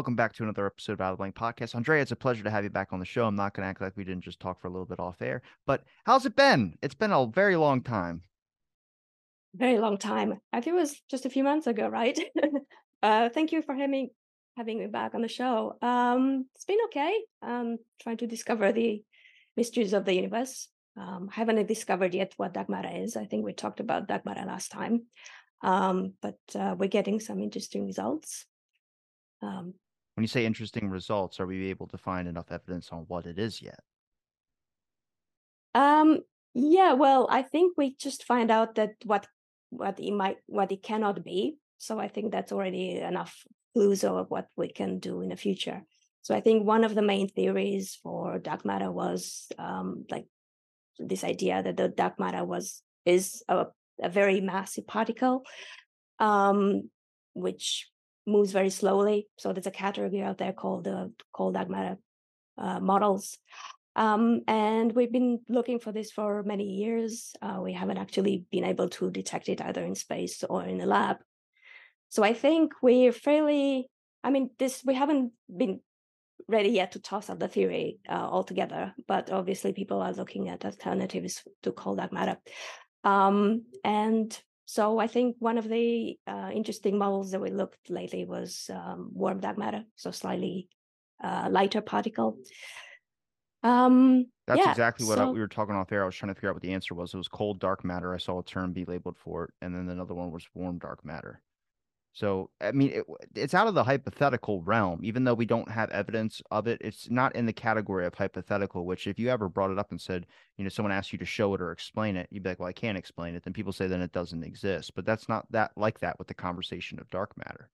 Welcome back to another episode of Out of the Blank Podcast. Andreea, it's a pleasure to have you back on the show. I'm not going to act like we didn't just talk for a little bit off air, but how's it been? It's been a very long time. Very long time. I think it was just a few months ago, right? uh, thank you for having having me back on the show. Um, it's been okay. Um, trying to discover the mysteries of the universe. Um, I haven't discovered yet what matter is. I think we talked about matter last time, um, but uh, we're getting some interesting results. Um, when you say interesting results, are we able to find enough evidence on what it is yet? Um, yeah, well, I think we just find out that what what it might what it cannot be. So I think that's already enough clues of what we can do in the future. So I think one of the main theories for dark matter was um, like this idea that the dark matter was is a, a very massive particle, um, which moves very slowly. So there's a category out there called the uh, cold dark matter uh, models. Um, and we've been looking for this for many years. Uh, we haven't actually been able to detect it either in space or in the lab. So I think we're fairly, I mean, this we haven't been ready yet to toss out the theory uh, altogether, but obviously people are looking at alternatives to cold dark matter. Um, and so I think one of the uh, interesting models that we looked lately was um, warm dark matter, so slightly uh, lighter particle. Um, That's yeah, exactly what so... I, we were talking off air. I was trying to figure out what the answer was. It was cold dark matter. I saw a term be labeled for it, and then another one was warm dark matter. So, I mean, it, it's out of the hypothetical realm, even though we don't have evidence of it. It's not in the category of hypothetical, which if you ever brought it up and said, you know, someone asked you to show it or explain it, you'd be like, well, I can't explain it. Then people say then it doesn't exist. But that's not that like that with the conversation of dark matter.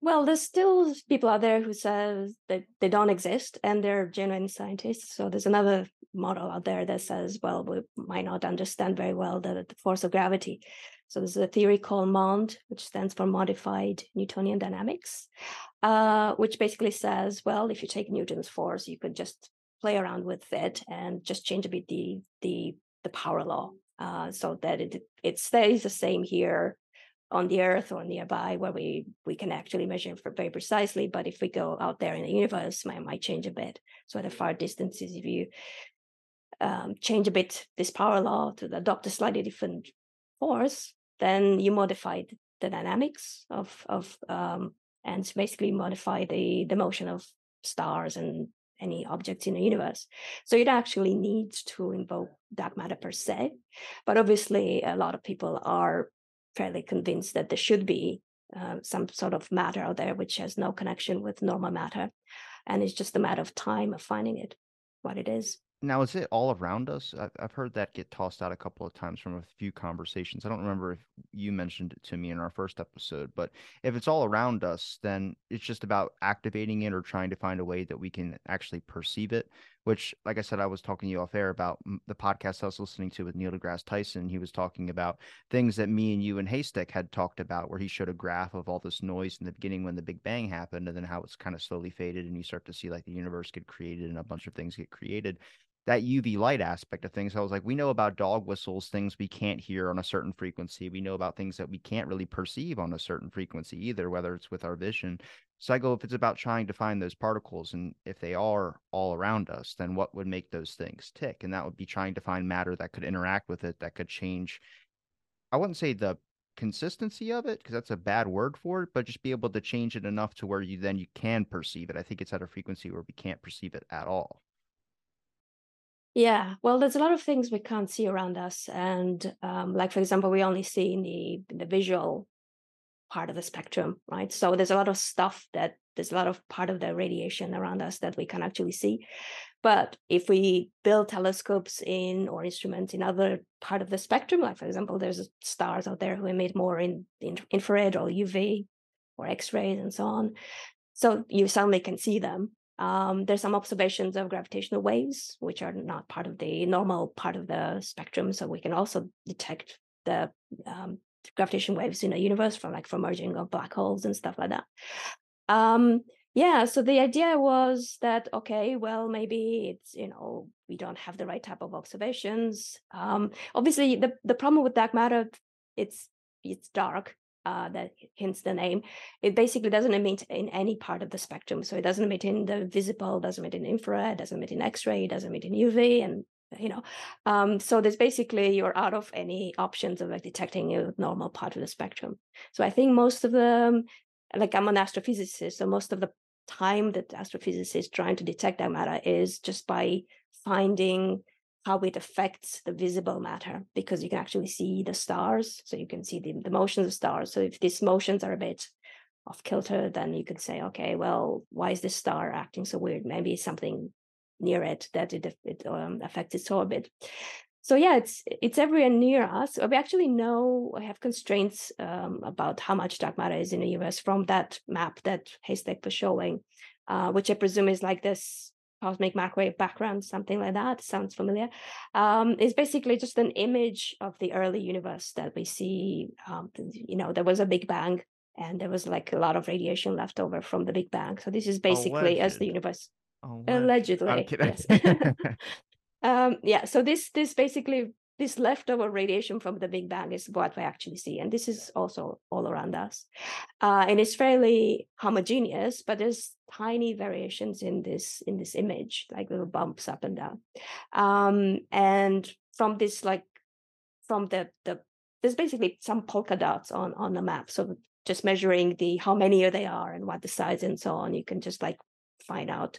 Well, there's still people out there who says that they don't exist and they're genuine scientists. So there's another model out there that says, well, we might not understand very well the, the force of gravity. So there's a theory called MOND, which stands for Modified Newtonian Dynamics, uh, which basically says, well, if you take Newton's force, you could just play around with it and just change a bit the the the power law, uh, so that it it stays the same here on the Earth or nearby, where we we can actually measure very precisely. But if we go out there in the universe, it might change a bit. So at far distances, if you um, change a bit this power law to adopt a slightly different force, then you modify the dynamics of of um, and basically modify the the motion of stars and any objects in the universe. So it actually needs to invoke dark matter per se, but obviously a lot of people are fairly convinced that there should be uh, some sort of matter out there which has no connection with normal matter, and it's just a matter of time of finding it, what it is. Now, is it all around us? I've, I've heard that get tossed out a couple of times from a few conversations. I don't remember if you mentioned it to me in our first episode, but if it's all around us, then it's just about activating it or trying to find a way that we can actually perceive it. Which, like I said, I was talking to you off air about the podcast I was listening to with Neil deGrasse Tyson. He was talking about things that me and you and Haystack had talked about, where he showed a graph of all this noise in the beginning when the Big Bang happened, and then how it's kind of slowly faded, and you start to see like the universe get created and a bunch of things get created that UV light aspect of things. I was like, we know about dog whistles, things we can't hear on a certain frequency. We know about things that we can't really perceive on a certain frequency either, whether it's with our vision. So I go, if it's about trying to find those particles and if they are all around us, then what would make those things tick? And that would be trying to find matter that could interact with it, that could change. I wouldn't say the consistency of it because that's a bad word for it, but just be able to change it enough to where you then you can perceive it. I think it's at a frequency where we can't perceive it at all. Yeah, well, there's a lot of things we can't see around us, and um, like for example, we only see the the visual part of the spectrum, right? So there's a lot of stuff that there's a lot of part of the radiation around us that we can actually see. But if we build telescopes in or instruments in other part of the spectrum, like for example, there's stars out there who emit more in, in infrared or UV or X-rays and so on. So you suddenly can see them um, there's some observations of gravitational waves, which are not part of the normal part of the spectrum. So we can also detect the um, gravitational waves in the universe from like from merging of black holes and stuff like that. Um, yeah, so the idea was that okay, well, maybe it's you know we don't have the right type of observations. Um, obviously, the the problem with dark matter, it's it's dark, uh, that hints the name. It basically doesn't emit in any part of the spectrum. So it doesn't emit in the visible, doesn't emit in infrared, doesn't emit in X-ray, doesn't emit in UV, and you know. Um, so there's basically you're out of any options of like detecting a normal part of the spectrum. So I think most of the like I'm an astrophysicist, so most of the time that astrophysicists trying to detect that matter is just by finding how it affects the visible matter because you can actually see the stars so you can see the, the motions of stars. So if these motions are a bit off kilter then you can say okay well why is this star acting so weird? Maybe something near it that it, it um, affects its orbit. So yeah it's it's everywhere near us. We actually know we have constraints um, about how much dark matter is in the universe from that map that haystack was showing uh, which i presume is like this cosmic microwave background, something like that. Sounds familiar. Um, it's basically just an image of the early universe that we see. Um, you know, there was a Big Bang, and there was like a lot of radiation left over from the Big Bang. So this is basically Alleged. as the universe. Alleged. Allegedly, yes. um, yeah. So this this basically this leftover radiation from the Big Bang is what we actually see, and this is also all around us, uh, and it's fairly homogeneous. But there's tiny variations in this in this image, like little bumps up and down, um, and from this like from the the there's basically some polka dots on on the map. So just measuring the how many they are and what the size and so on, you can just like find out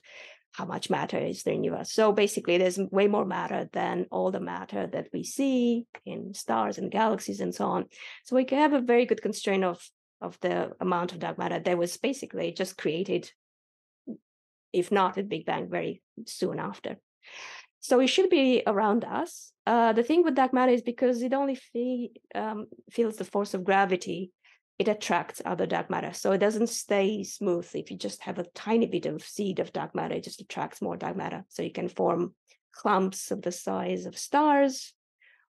how much matter is there in the universe. So basically, there's way more matter than all the matter that we see in stars and galaxies and so on. So we can have a very good constraint of of the amount of dark matter that was basically just created, if not at Big Bang, very soon after. So it should be around us. Uh, the thing with dark matter is because it only fe- um, feels the force of gravity it attracts other dark matter. So it doesn't stay smooth. If you just have a tiny bit of seed of dark matter, it just attracts more dark matter. So you can form clumps of the size of stars,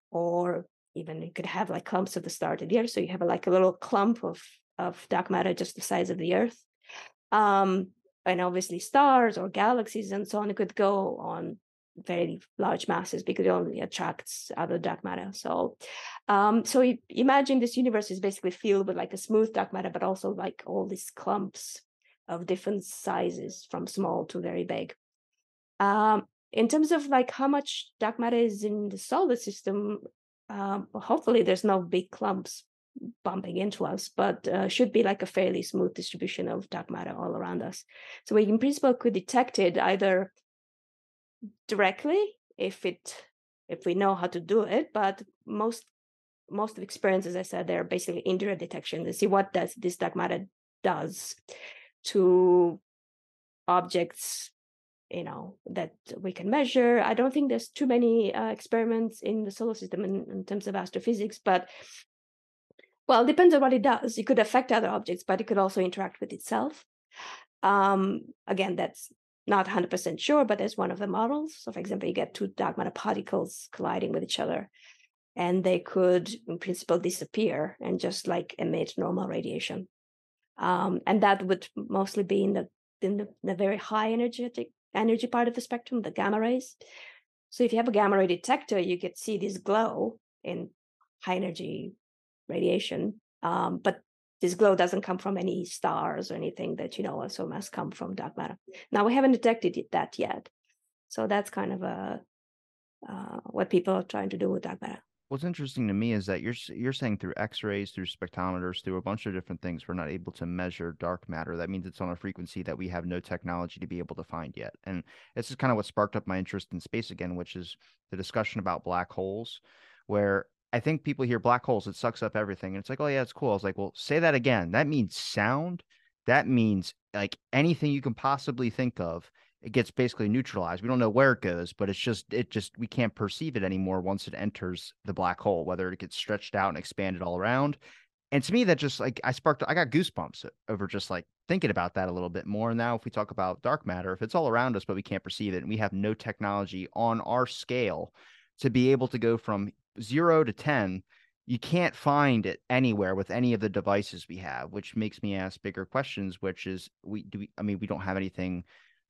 or even you could have like clumps of the stars of the earth. So you have like a little clump of, of dark matter just the size of the earth. Um, and obviously stars or galaxies and so on could go on very large masses because it only attracts other dark matter. So, um, so imagine this universe is basically filled with like a smooth dark matter, but also like all these clumps of different sizes from small to very big. Um, in terms of like how much dark matter is in the solar system, um, hopefully there's no big clumps bumping into us, but uh, should be like a fairly smooth distribution of dark matter all around us. So we in principle could detect it either directly if it if we know how to do it but most most of experiences i said they're basically indirect detection to see what does this dark matter does to objects you know that we can measure. I don't think there's too many uh, experiments in the solar system in, in terms of astrophysics but well it depends on what it does. It could affect other objects but it could also interact with itself. Um, again that's not 100% sure, but there's one of the models. So, for example, you get two dark matter particles colliding with each other, and they could, in principle, disappear and just like emit normal radiation. Um, and that would mostly be in the in the, the very high energetic energy part of the spectrum, the gamma rays. So, if you have a gamma ray detector, you could see this glow in high energy radiation. Um, but this glow doesn't come from any stars or anything that you know so must come from dark matter. Now we haven't detected that yet. So that's kind of a uh, what people are trying to do with dark matter. What's interesting to me is that you're you're saying through x-rays through spectrometers through a bunch of different things we're not able to measure dark matter. That means it's on a frequency that we have no technology to be able to find yet. And this is kind of what sparked up my interest in space again which is the discussion about black holes where I think people hear black holes, it sucks up everything. And it's like, oh, yeah, it's cool. I was like, well, say that again. That means sound. That means like anything you can possibly think of, it gets basically neutralized. We don't know where it goes, but it's just, it just, we can't perceive it anymore once it enters the black hole, whether it gets stretched out and expanded all around. And to me, that just like, I sparked, I got goosebumps over just like thinking about that a little bit more. Now, if we talk about dark matter, if it's all around us, but we can't perceive it and we have no technology on our scale to be able to go from zero to 10, you can't find it anywhere with any of the devices we have, which makes me ask bigger questions, which is we do we, I mean, we don't have anything.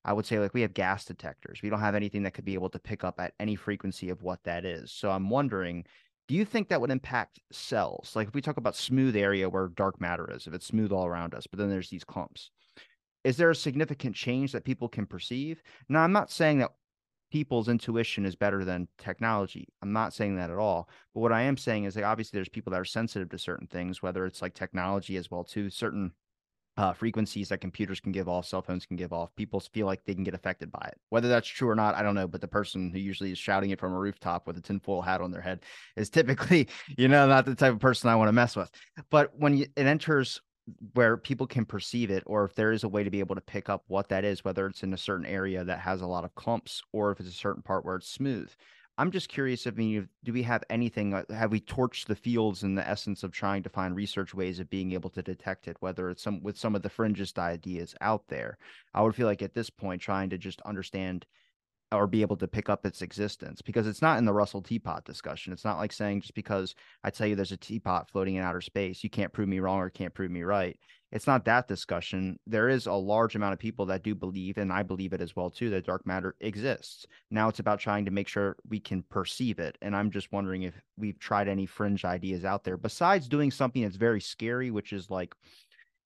I would say like we have gas detectors. We don't have anything that could be able to pick up at any frequency of what that is. So I'm wondering, do you think that would impact cells? Like if we talk about smooth area where dark matter is, if it's smooth all around us, but then there's these clumps, is there a significant change that people can perceive? Now, I'm not saying that people's intuition is better than technology. I'm not saying that at all. But what I am saying is that obviously there's people that are sensitive to certain things, whether it's like technology as well too, certain uh, frequencies that computers can give off, cell phones can give off. People feel like they can get affected by it. Whether that's true or not, I don't know. But the person who usually is shouting it from a rooftop with a tinfoil hat on their head is typically, you know, not the type of person I want to mess with. But when you, it enters where people can perceive it, or if there is a way to be able to pick up what that is, whether it's in a certain area that has a lot of clumps, or if it's a certain part where it's smooth. I'm just curious. I mean, do we have anything? Uh, have we torched the fields in the essence of trying to find research ways of being able to detect it? Whether it's some with some of the fringest ideas out there, I would feel like at this point, trying to just understand or be able to pick up its existence because it's not in the Russell teapot discussion. It's not like saying just because I tell you there's a teapot floating in outer space, you can't prove me wrong or can't prove me right it's not that discussion. There is a large amount of people that do believe, and I believe it as well too, that dark matter exists. Now it's about trying to make sure we can perceive it. And I'm just wondering if we've tried any fringe ideas out there besides doing something that's very scary, which is like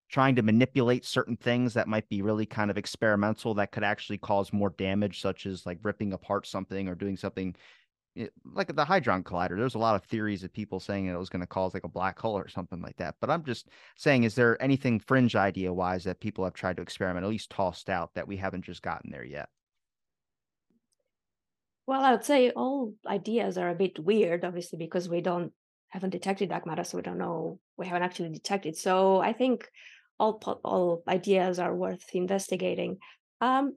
trying to manipulate certain things that might be really kind of experimental that could actually cause more damage, such as like ripping apart something or doing something eh, like the Hadron Collider, there's a lot of theories of people saying it was going to cause like a black hole or something like that. But I'm just saying, is there anything fringe idea wise that people have tried to experiment, at least tossed out, that we haven't just gotten there yet? Well, I would say all ideas are a bit weird, obviously, because we don't haven't detected dark matter, so we don't know we haven't actually detected. So I think all all ideas are worth investigating. Um,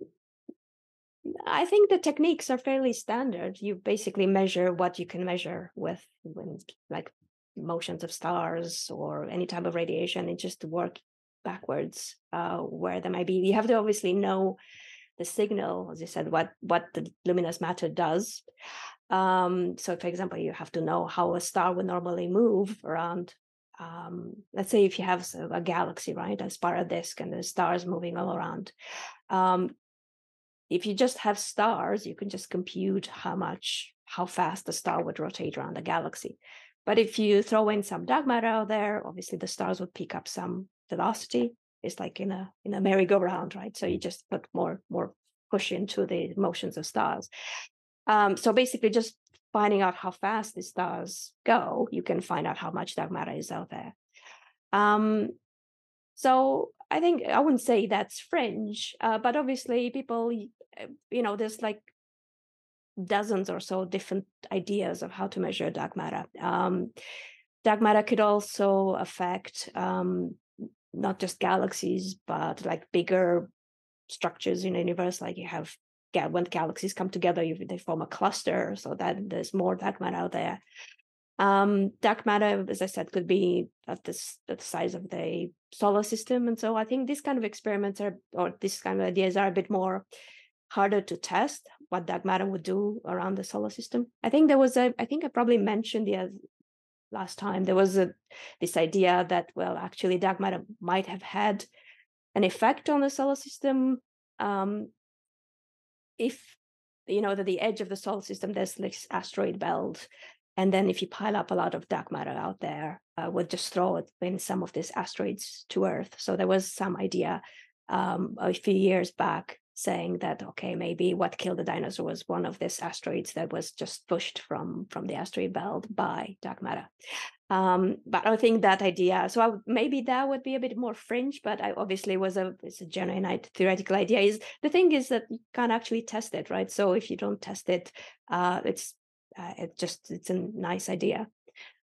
I think the techniques are fairly standard. You basically measure what you can measure with when like motions of stars or any type of radiation and just work backwards uh, where they might be. You have to obviously know the signal, as you said, what what the luminous matter does. Um, so, for example, you have to know how a star would normally move around. Um, let's say if you have a galaxy, right, a spiral disk, and the stars moving all around. Um, if you just have stars, you can just compute how much, how fast the star would rotate around the galaxy. But if you throw in some dark matter out there, obviously the stars would pick up some velocity. It's like in a in a merry-go-round, right? So you just put more more push into the motions of stars. Um, so basically, just finding out how fast the stars go, you can find out how much dark matter is out there. Um, so I think I wouldn't say that's fringe, uh, but obviously people, uh, you know, there's like dozens or so different ideas of how to measure dark matter. Um, dark matter could also affect um, not just galaxies, but like bigger structures in the universe. Like you have when galaxies come together, you, they form a cluster, so that there's more dark matter out there. Um, dark matter, as I said, could be at at the size of the solar system, and so I think these kind of experiments are, or these kind of ideas are a bit more harder to test. What dark matter would do around the solar system. I think there was a. I think I probably mentioned the last time there was a this idea that well, actually, dark matter might have had an effect on the solar system. Um, if you know that the edge of the solar system there's this asteroid belt and then if you pile up a lot of dark matter out there, uh, we'll just throw it in some of these asteroids to Earth. So there was some idea um, a few years back saying that okay, maybe what killed the dinosaur was one of these asteroids that was just pushed from from the asteroid belt by dark matter. Um, but I think that idea, so I, maybe that would be a bit more fringe, but I obviously was a it's a genuine theoretical idea. Is the thing is that you can't actually test it, right? So if you don't test it, uh, it's uh, it just it's a nice idea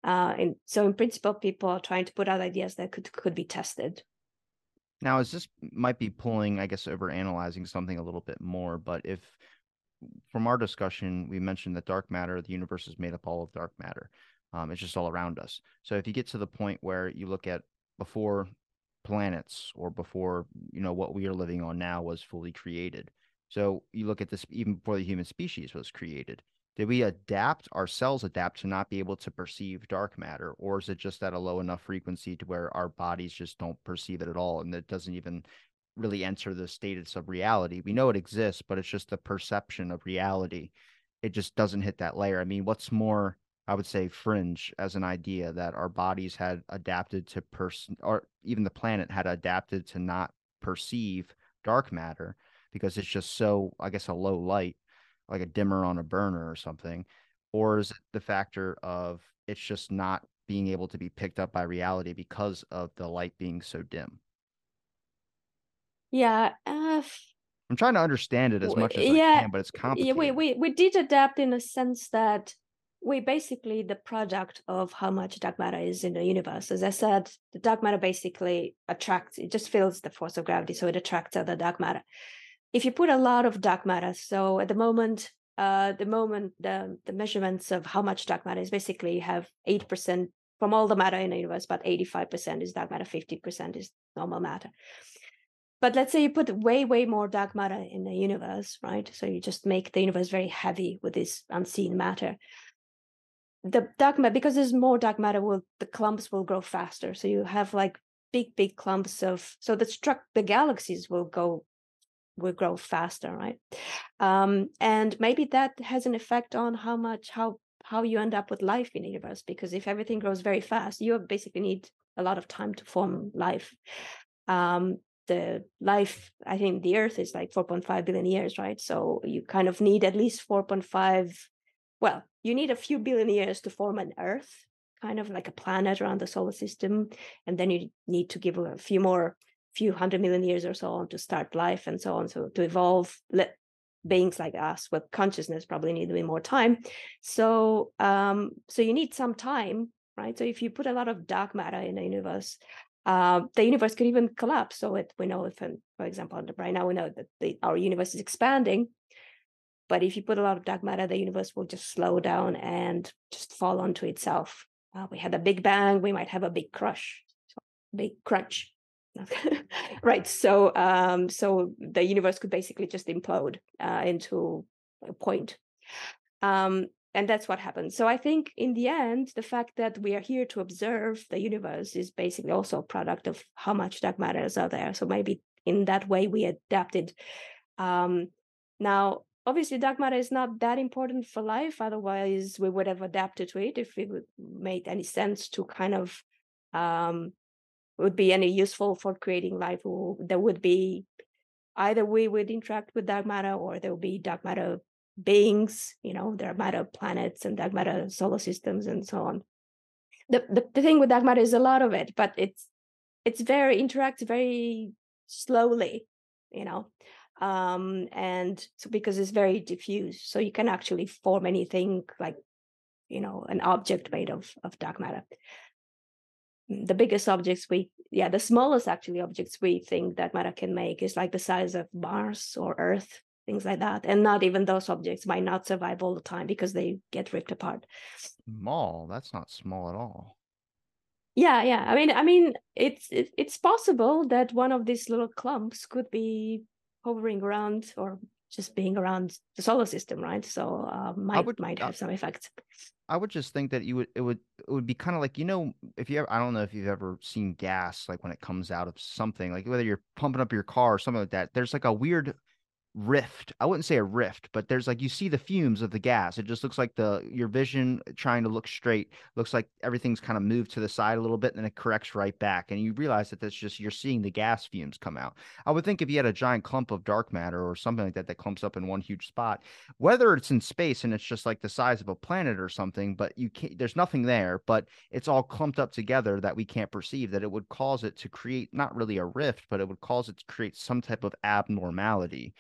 uh, and so in principle people are trying to put out ideas that could could be tested now is this might be pulling i guess over analyzing something a little bit more but if from our discussion we mentioned that dark matter the universe is made up all of dark matter um, it's just all around us. So if you get to the point where you look at before planets or before you know what we are living on now was fully created. So you look at this even before the human species was created did we adapt our cells adapt to not be able to perceive dark matter or is it just at a low enough frequency to where our bodies just don't perceive it at all and it doesn't even really enter the status of reality? We know it exists but it's just the perception of reality. It just doesn't hit that layer. I mean what's more I would say fringe as an idea that our bodies had adapted to person or even the planet had adapted to not perceive dark matter because it's just so I guess a low light like a dimmer on a burner or something or is it the factor of it's just not being able to be picked up by reality because of the light being so dim yeah uh, i'm trying to understand it as much as yeah, i can but it's complicated yeah we, we we did adapt in a sense that we basically the product of how much dark matter is in the universe. As I said, the dark matter basically attracts, it just feels the force of gravity, so it attracts other dark matter. If you put a lot of dark matter, so at the moment, uh, the moment the the measurements of how much dark matter is basically you have eight percent from all the matter in the universe, but eighty five percent is dark matter, fifty percent is normal matter. But let's say you put way way more dark matter in the universe, right? So you just make the universe very heavy with this unseen matter the dark matter because there's more dark matter will the clumps will grow faster so you have like big big clumps of so the struck the galaxies will go will grow faster right? Um and maybe that has an effect on how much how how you end up with life in the universe because if everything grows very fast you basically need a lot of time to form life. Um the life i think the earth is like 4.5 billion years right? So you kind of need at least 4.5 well, you need a few billion years to form an Earth, kind of like a planet around the solar system, and then you need to give a few more, few hundred million years or so on to start life and so on. So to evolve, let beings like us with consciousness probably need a bit more time. So, um, so you need some time, right? So if you put a lot of dark matter in the universe, uh, the universe could even collapse. So it, we know if, for example, right now we know that the, our universe is expanding, but if you put a lot of dark matter, the universe will just slow down and just fall onto itself. Uh, we had a big bang, we might have a big crush, big crunch. right. So um, so the universe could basically just implode uh, into a point. Um, and that's what happens. So I think in the end, the fact that we are here to observe the universe is basically also a product of how much dark matter is out there. So maybe in that way we adapted. Um, now obviously dark matter is not that important for life otherwise we would have adapted to it if it would make any sense to kind of um would be any useful for creating life there would be either we would interact with dark matter or there would be dark matter beings you know there are matter planets and dark matter solar systems and so on. The, the, the thing with dark matter is a lot of it but it's it's very interacts very slowly you know um, and so because it's very diffuse so you can actually form anything like you know an object made of of dark matter the biggest objects we yeah the smallest actually objects we think that matter can make is like the size of mars or earth things like that and not even those objects might not survive all the time because they get ripped apart small that's not small at all yeah yeah i mean i mean it's it, it's possible that one of these little clumps could be hovering around or just being around the solar system, right? So uh, might would, might uh have some effects. I would just think that you would it would it would be kind of like you know if you ever I don't know if you've ever seen gas like when it comes out of something like whether you're pumping up your car or something like that. There's like a weird rift. I wouldn't say a rift, but there's like you see the fumes of the gas. It just looks like the your vision uh, trying to look straight looks like everything's kind of moved to the side a little bit and then it corrects right back. And you realize that that's just you're seeing the gas fumes come out. I would think if you had a giant clump of dark matter or something like that that clumps up in one huge spot, whether it's in space and it's just like the size of a planet or something, but you can't there's nothing there, but it's all clumped up together that we can't perceive, that it would cause it to create not really a rift, but it would cause it to create some type of abnormality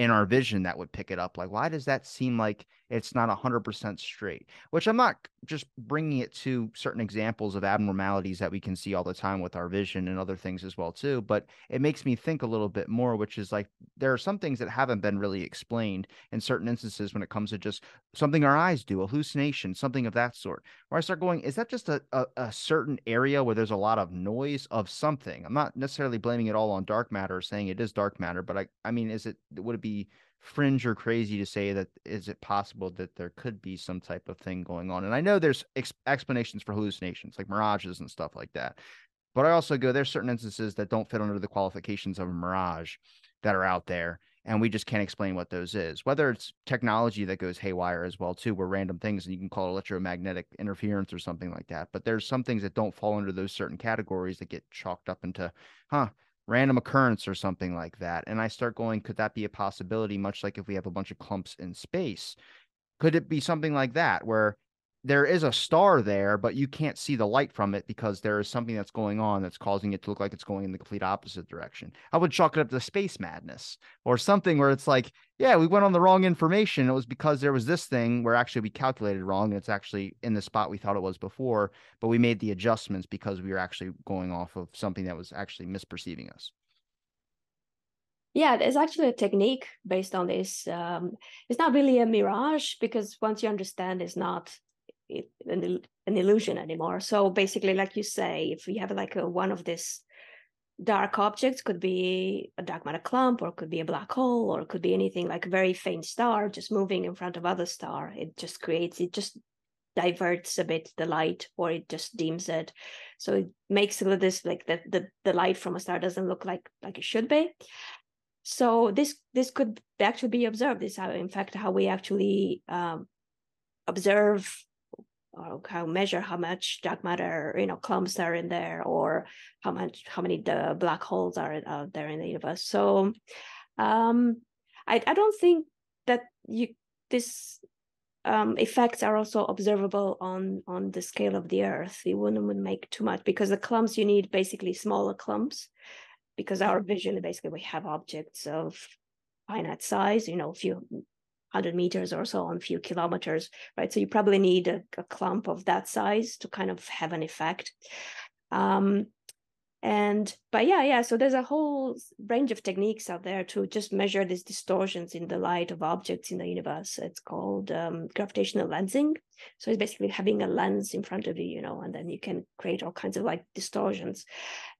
in our vision that would pick it up. Like, why does that seem like it's not 100% straight? Which I'm not just bringing it to certain examples of abnormalities that we can see all the time with our vision and other things as well too, but it makes me think a little bit more, which is like there are some things that haven't been really explained in certain instances when it comes to just something our eyes do, hallucination, something of that sort. Where I start going, is that just a, a, a certain area where there's a lot of noise of something? I'm not necessarily blaming it all on dark matter or saying it is dark matter, but I I mean, is it would it be fringe or crazy to say that is it possible that there could be some type of thing going on? And i know there's ex- explanations for hallucinations like mirages and stuff like that but i also go there's certain instances that don't fit under the qualifications of a mirage that are out there and we just can't explain what those is. Whether it's technology that goes haywire as well too where random things and you can call it electromagnetic interference or something like that but there's some things that don't fall under those certain categories that get chalked up into huh random occurrence or something like that and i start going could that be a possibility? Much like if we have a bunch of clumps in space. Could it be something like that where there is a star there, but you can't see the light from it because there is something that's going on that's causing it to look like it's going in the complete opposite direction. I would chalk it up to space madness or something where it's like, yeah, we went on the wrong information. It was because there was this thing where actually we calculated wrong and it's actually in the spot we thought it was before, but we made the adjustments because we were actually going off of something that was actually misperceiving us. Yeah, there's actually a technique based on this. Um, it's not really a mirage because once you understand it's not an, an illusion anymore. So basically, like you say, if we have like a, one of these dark objects, could be a dark matter clump, or could be a black hole, or could be anything like a very faint star just moving in front of other star. It just creates it just diverts a bit the light, or it just dims it. So it makes this like the, the the light from a star doesn't look like like it should be. So this this could actually be observed. This how in fact how we actually um, observe or how measure how much dark matter you know clumps are in there or how much how many the black holes are out there in the universe. So um i i don't think that you this um effects are also observable on on the scale of the earth. It wouldn't would make too much because the clumps you need basically smaller clumps because our vision basically we have objects of finite size you know a few 100 meters or so on a few kilometers, right? So you probably need a, a clump of that size to kind of have an effect. Um, and but yeah yeah so there's a whole range of techniques out there to just measure these distortions in the light of objects in the universe it's called um, gravitational lensing so it's basically having a lens in front of you you know and then you can create all kinds of like distortions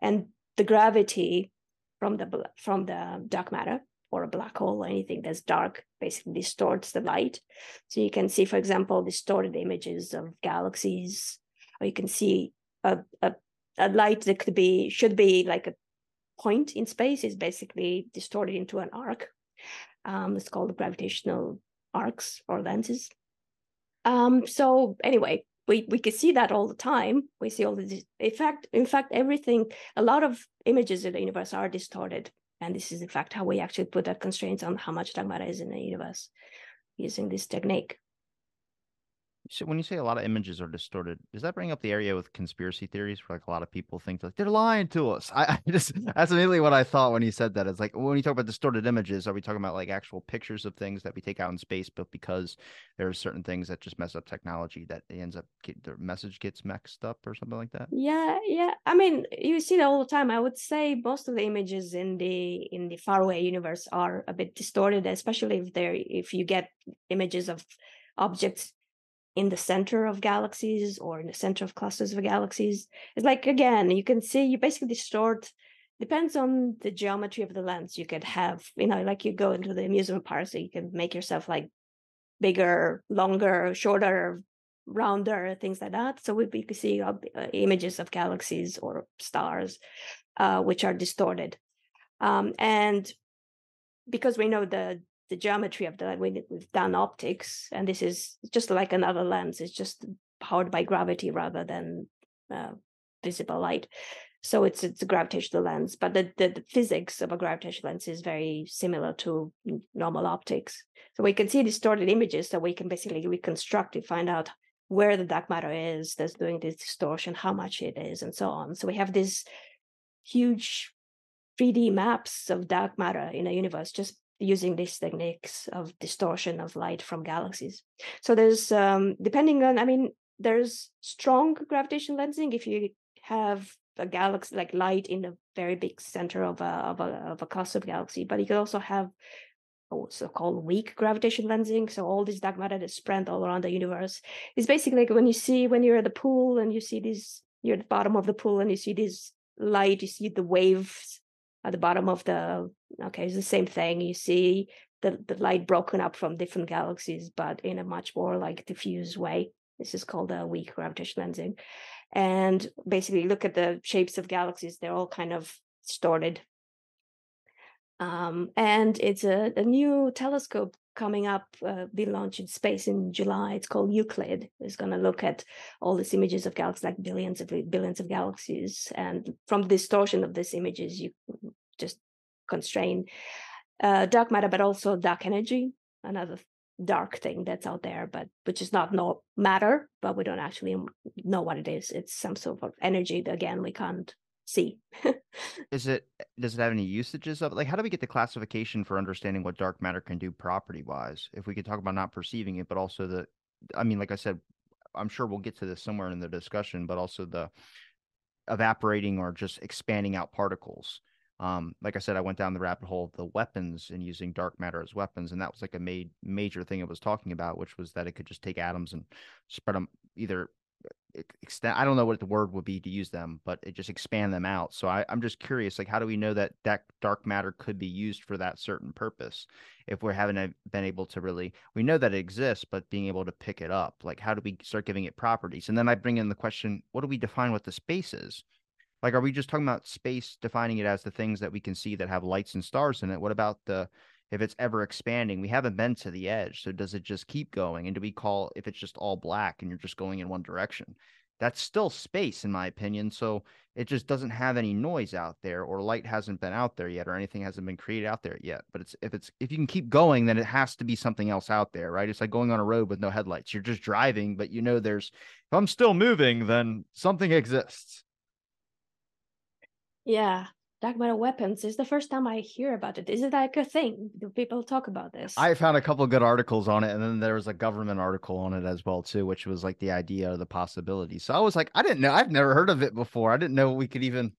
and the gravity from the from the dark matter or a black hole anything that's dark basically distorts the light. So you can see, for example, distorted images of galaxies, or you can see a, a, a light that could be should be like a point in space is basically distorted into an arc. Um, it's called gravitational arcs or lenses. Um, so anyway, we we can see that all the time. We see all the in fact, in fact, everything. A lot of images in the universe are distorted and this is in fact how we actually put that constraints on how much dark matter is in the universe using this technique. So when you say a lot of images are distorted, does that bring up the area with conspiracy theories where like a lot of people think like they're lying to us? I, I just that's immediately what I thought when you said that. It's like when you talk about distorted images, are we talking about like actual pictures of things that we take out in space, but because there's certain things that just mess up technology that it ends up get, the message gets mixed up or something like that? Yeah, yeah. I mean, you see that all the time. I would say most of the images in the in the faraway universe are a bit distorted, especially if they're if you get images of objects in the center of galaxies or in the center of clusters of galaxies. It's like again, you can see you basically distort depends on the geometry of the lens you could have you know like you go into the amusement park so you can make yourself like bigger longer shorter rounder things like that so we, we could see uh, images of galaxies or stars uh, which are distorted um, and because we know the the geometry of the we, we've done optics and this is just like another lens it's just powered by gravity rather than uh, visible light. So it's it's a gravitational lens but the, the, the physics of a gravitational lens is very similar to normal optics. So we can see distorted images so we can basically reconstruct it find out where the dark matter is that's doing this distortion how much it is and so on. So we have this huge 3d maps of dark matter in a universe just using these techniques of distortion of light from galaxies. So there's um, depending on, I mean, there's strong gravitational lensing if you have a galaxy like light in a very big center of a of a of a cluster of galaxy, but you could also have also called weak gravitational lensing. So all this dark matter that's spread all around the universe is basically like when you see when you're at the pool and you see these you're at the bottom of the pool and you see this light, you see the waves at the bottom of the okay it's the same thing you see the, the light broken up from different galaxies but in a much more like diffuse way. This is called a weak gravitational lensing and basically look at the shapes of galaxies they're all kind of distorted. Um, and it's a, a new telescope coming up, uh, launched in space in July. It's called Euclid. It's going to look at all these images of galaxies, like billions of billions of galaxies, and from the distortion of these images, you just constrain uh, dark matter, but also dark energy, another dark thing that's out there, but which is not no matter, but we don't actually know what it is. It's some sort of energy that again we can't see. is it does it have any usages of? Like how do we get the classification for understanding what dark matter can do property wise? If we could talk about not perceiving it, but also the I mean, like I said, I'm sure we'll get to this somewhere in the discussion, but also the evaporating or just expanding out particles. Um, like I said, I went down the rabbit hole of the weapons and using dark matter as weapons, and that was like a made major thing it was talking about, which was that it could just take atoms and spread them either extend i don't know what the word would be to use them but it just expand them out. So I, i'm just curious like how do we know that that dark matter could be used for that certain purpose if we haven't been able to really we know that it exists but being able to pick it up like how do we start giving it properties? And then i bring in the question what do we define what the space is? Like are we just talking about space defining it as the things that we can see that have lights and stars in it? What about the if it's ever expanding. We haven't been to the edge. So does it just keep going? And do we call if it's just all black and you're just going in one direction? That's still space, in my opinion. So it just doesn't have any noise out there, or light hasn't been out there yet, or anything hasn't been created out there yet. But it's if it's if you can keep going, then it has to be something else out there, right? It's like going on a road with no headlights. You're just driving, but you know there's if I'm still moving, then something exists. Yeah, dark matter weapons is the first time I hear about it. Is it like a thing? Do people talk about this? I found a couple good articles on it, and then there was a government article on it as well too, which was like the idea of the possibility. So I was like, I didn't know, I've never heard of it before. I didn't know we could even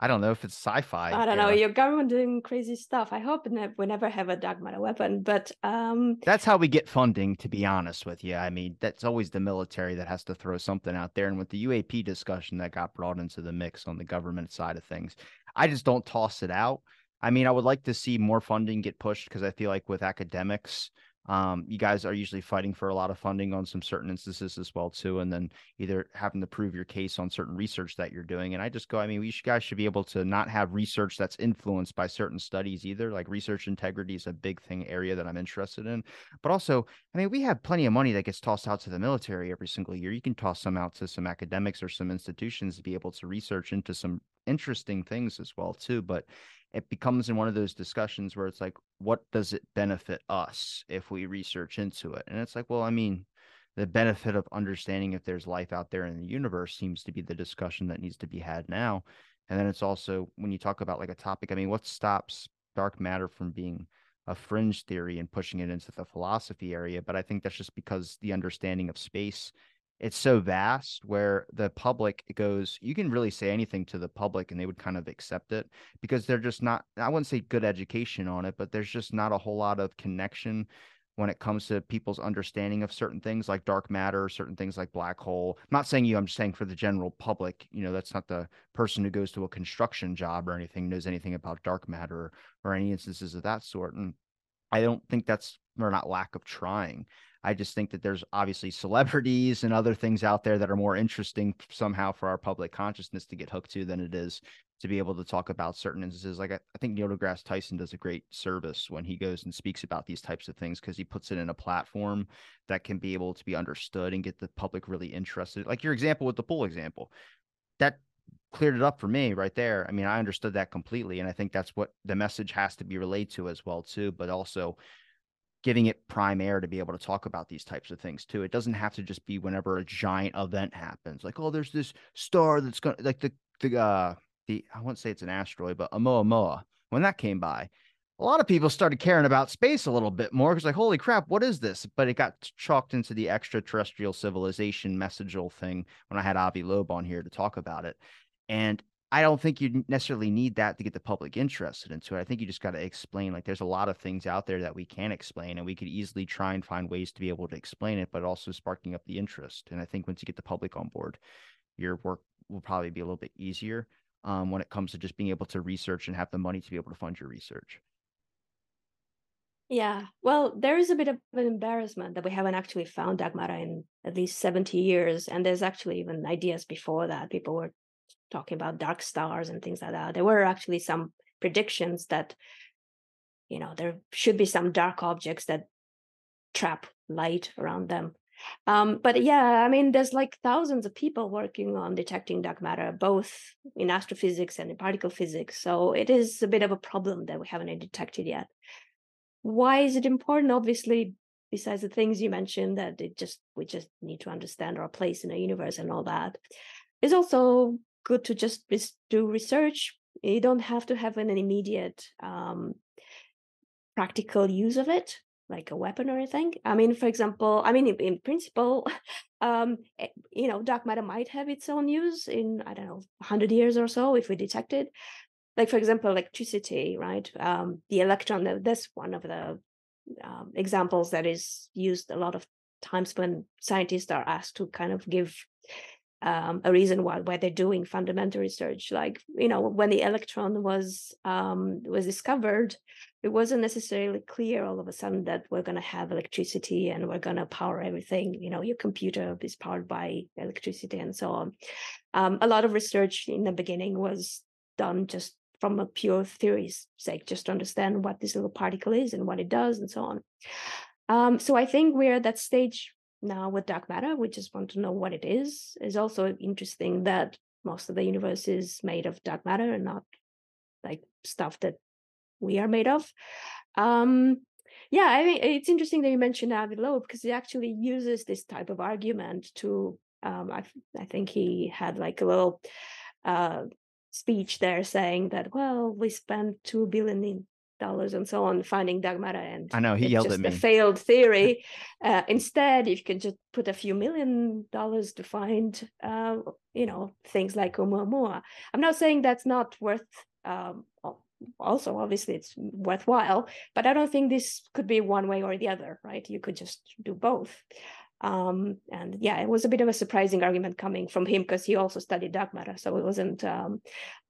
I don't know if it's sci-fi. I don't know. Your government doing crazy stuff. I hope we never have a dark matter weapon, but um That's how we get funding, to be honest with you. I mean, that's always the military that has to throw something out there. And with the UAP discussion that got brought into the mix on the government side of things, I just don't toss it out. I mean, I would like to see more funding get pushed because I feel like with academics, um, you guys are usually fighting for a lot of funding on some certain instances as well too, and then either having to prove your case on certain research that you're doing. And I just go, I mean, we guys should be able to not have research that's influenced by certain studies either. Like research integrity is a big thing area that I'm interested in. But also, I mean, we have plenty of money that gets tossed out to the military every single year. You can toss some out to some academics or some institutions to be able to research into some interesting things as well too. But it becomes in one of those discussions where it's like, what does it benefit us if we research into it? And it's like, well, I mean, the benefit of understanding if there's life out there in the universe seems to be the discussion that needs to be had now. And then it's also when you talk about like a topic, I mean, what stops dark matter from being a fringe theory and pushing it into the philosophy area? But I think that's just because the understanding of space it's so vast where the public goes you can really say anything to the public and they would kind of accept it because they're just not i wouldn't say good education on it but there's just not a whole lot of connection when it comes to people's understanding of certain things like dark matter certain things like black hole. I'm not saying you i'm just saying for the general public you know that's not the person who goes to a construction job or anything knows anything about dark matter or any instances of that sort and i don't think that's or not lack of trying I just think that there's obviously celebrities and other things out there that are more interesting somehow for our public consciousness to get hooked to than it is to be able to talk about certain instances. Like I, I think Neil deGrasse Tyson does a great service when he goes and speaks about these types of things because he puts it in a platform that can be able to be understood and get the public really interested. Like your example with the pool example, that cleared it up for me right there. I mean, I understood that completely, and I think that's what the message has to be relayed to as well too. But also giving it prime air to be able to talk about these types of things too. It doesn't have to just be whenever a giant event happens, like oh, there's this star that's to like the the uh the I won't say it's an asteroid, but Oumuamua when that came by. A lot of people started caring about space a little bit more because, like, holy crap, what is this? But it got chalked into the extraterrestrial civilization messageable thing when I had Avi Loeb on here to talk about it. And I don't think you necessarily need that to get the public interested into it. I think you just got to explain like there's a lot of things out there that we can explain and we could easily try and find ways to be able to explain it, but also sparking up the interest. And I think once you get the public on board, your work will probably be a little bit easier um, when it comes to just being able to research and have the money to be able to fund your research. Yeah, well, there is a bit of an embarrassment that we haven't actually found matter in at least 70 years. And there's actually even ideas before that. People were talking about dark stars and things like that. There were actually some predictions that you know there should be some dark objects that trap light around them um, but yeah i mean there's like thousands of people working on detecting dark matter both in astrophysics and in particle physics so it is a bit of a problem that we haven't detected yet why is it important obviously besides the things you mentioned that it just we just need to understand our place in the universe and all that it's also good to just do research. You don't have to have an immediate um, practical use of it like a weapon or anything. I mean for example i mean in, in principle um, eh, you know dark matter might have its own use in i don't know 100 years or so if we detect it. Like for example electricity right? Um, the electron that's one of the um, examples that is used a lot of times when scientists are asked to kind of give um, a reason why why they're doing fundamental research. Like you know, when the electron was um, was discovered, it wasn't necessarily clear all of a sudden that we're going to have electricity and we're going to power everything. You know, your computer is powered by electricity and so on. Um, a lot of research in the beginning was done just from a pure theory's sake, just to understand what this little particle is and what it does and so on. Um, so I think we're at that stage now with dark matter we just want to know what it is. It's also interesting that most of the universe is made of dark matter and not like stuff that we are made of. Um yeah i mean it's interesting that you mentioned avi loeb because he actually uses this type of argument to um i, I think he had like a little uh speech there saying that well we spent two billion in dollars and so on finding matter and i know he yelled at me. a failed theory. Uh, instead if you can just put a few million dollars to find uh, you know things like oumuamua. I'm not saying that's not worth um, also obviously it's worthwhile but i don't think this could be one way or the other right? You could just do both um, and yeah, it was a bit of a surprising argument coming from him because he also studied dark matter. So it wasn't. Um,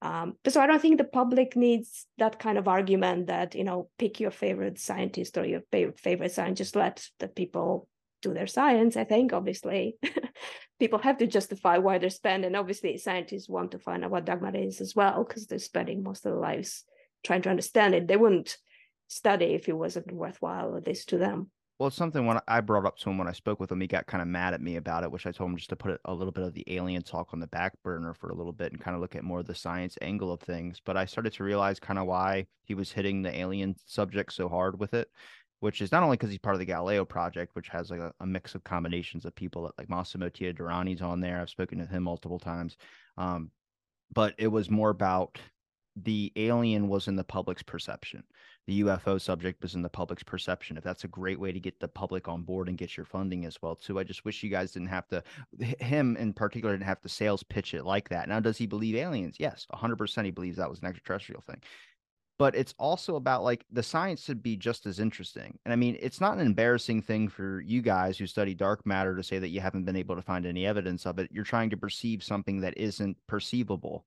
um, so I don't think the public needs that kind of argument that you know pick your favorite scientist or your favorite scientist. Let the people do their science. I think obviously people have to justify why they're spending. And obviously scientists want to find out what dark matter is as well because they're spending most of their lives trying to understand it. They wouldn't study if it wasn't worthwhile, at least to them. Well, something when I brought up to him when I spoke with him, he got kind of mad at me about it, which I told him just to put a little bit of the alien talk on the back burner for a little bit and kind of look at more of the science angle of things. But I started to realize kind of why he was hitting the alien subject so hard with it, which is not only because he's part of the Galileo project, which has like a, a, mix of combinations of people that like Massimo Teodorani's on there. I've spoken to him multiple times. Um, but it was more about the alien was in the public's perception. The UFO subject was in the public's perception. If that's a great way to get the public on board and get your funding as well, too. I just wish you guys didn't have to, him in particular, didn't have to sales pitch it like that. Now, does he believe aliens? Yes, 100% he believes that was an extraterrestrial thing. But it's also about like the science should be just as interesting. And I mean, it's not an embarrassing thing for you guys who study dark matter to say that you haven't been able to find any evidence of it. You're trying to perceive something that isn't perceivable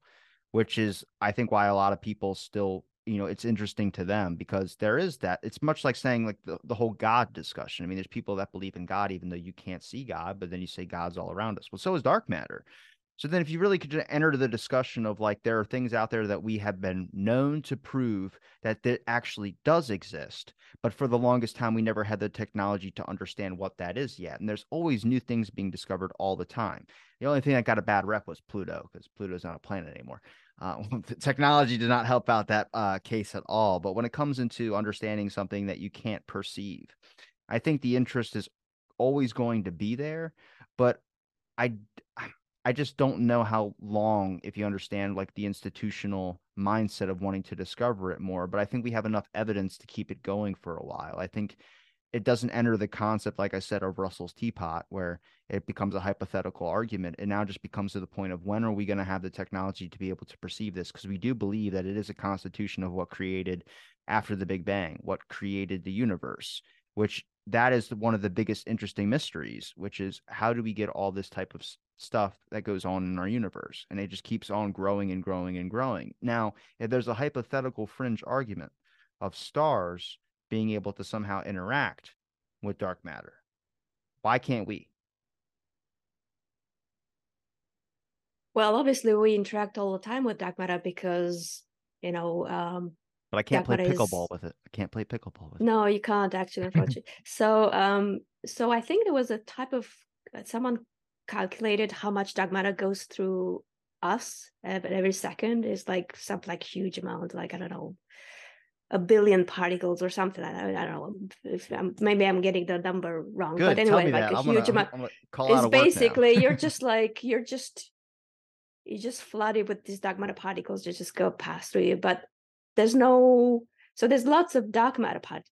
which is I think why a lot of people still you know it's interesting to them because there is that it's much like saying like the, the whole god discussion. I mean there's people that believe in god even though you can't see god but then you say god's all around us. Well so is dark matter. So then if you really could enter the discussion of like there are things out there that we have been known to prove that that actually does exist but for the longest time we never had the technology to understand what that is yet and there's always new things being discovered all the time. The only thing that got a bad rep was pluto because pluto's not a planet anymore uh, technology did not help out that uh, case at all. But when it comes into understanding something that you can't perceive, I think the interest is always going to be there. But I, I just don't know how long, if you understand like the institutional mindset of wanting to discover it more. But I think we have enough evidence to keep it going for a while. I think it doesn't enter the concept, like I said, of Russell's teapot, where it becomes a hypothetical argument. It now just becomes to the point of when are we going to have the technology to be able to perceive this? Because we do believe that it is a constitution of what created after the Big Bang, what created the universe, which that is one of the biggest interesting mysteries, which is how do we get all this type of stuff that goes on in our universe? And it just keeps on growing and growing and growing. Now, if there's a hypothetical fringe argument of stars being able to somehow interact with dark matter. Why can't we? Well, obviously, we interact all the time with dark matter because, you know, um, But I can't play pickleball is... with it. I can't play pickleball with no, it. No, you can't actually, unfortunately. so, um, so I think there was a type of uh, someone calculated how much dark matter goes through us every second is like some like huge amount, like I don't know, a billion particles or something. I don't, I don't know if I'm, maybe I'm getting the number wrong, Good. but anyway, like that. a I'm huge gonna, amount. It's basically you're just like you're just you're just flooded with these dark matter particles that just go past through you, but there's no so there's lots of dark matter part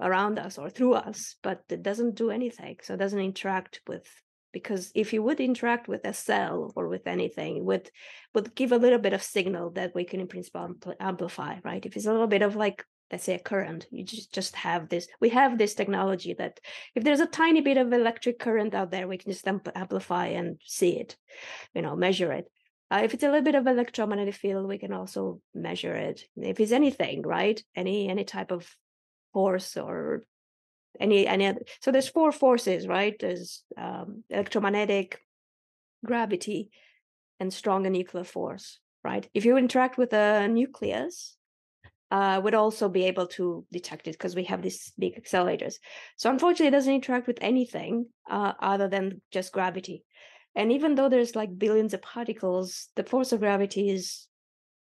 around us or through us, but it doesn't do anything. So it doesn't interact with because if you would interact with a cell or with anything, would would give a little bit of signal that we can in principle amplify, right? If it's a little bit of like let's say a current, you just just have this. We have this technology that if there's a tiny bit of electric current out there, we can just amplify and see it, you know, measure it. Uh, if it's a little bit of electromagnetic field, we can also measure it. If it's anything, right? Any any type of force or any any other. So there's four forces, right? There's um, electromagnetic, gravity, and stronger nuclear force, right? If you interact with a nucleus, uh, would also be able to detect it because we have these big accelerators. So unfortunately, it doesn't interact with anything uh, other than just gravity. And even though there's like billions of particles, the force of gravity is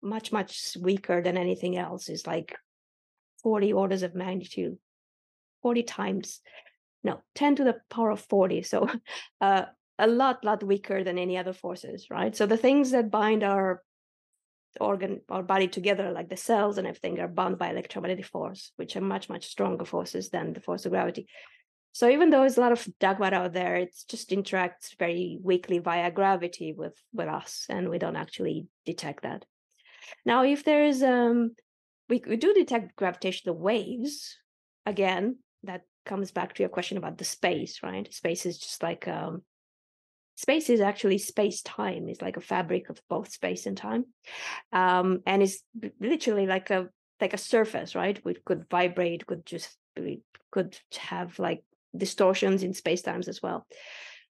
much, much weaker than anything else. Is like 40 orders of magnitude, 40 times, no, 10 to the power of 40. So uh, a lot, lot weaker than any other forces, right? So the things that bind our organ our body together, like the cells and everything, are bound by electromagnetic force, which are much, much stronger forces than the force of gravity. So even though there's a lot of dark matter out there, it just interacts very weakly via gravity with with us, and we don't actually detect that. Now, if there's um, we, we do detect gravitational waves. Again, that comes back to your question about the space, right? Space is just like um, space is actually space time. It's like a fabric of both space and time, um, and it's literally like a like a surface, right? We could vibrate, could just could have like distortions in space times as well.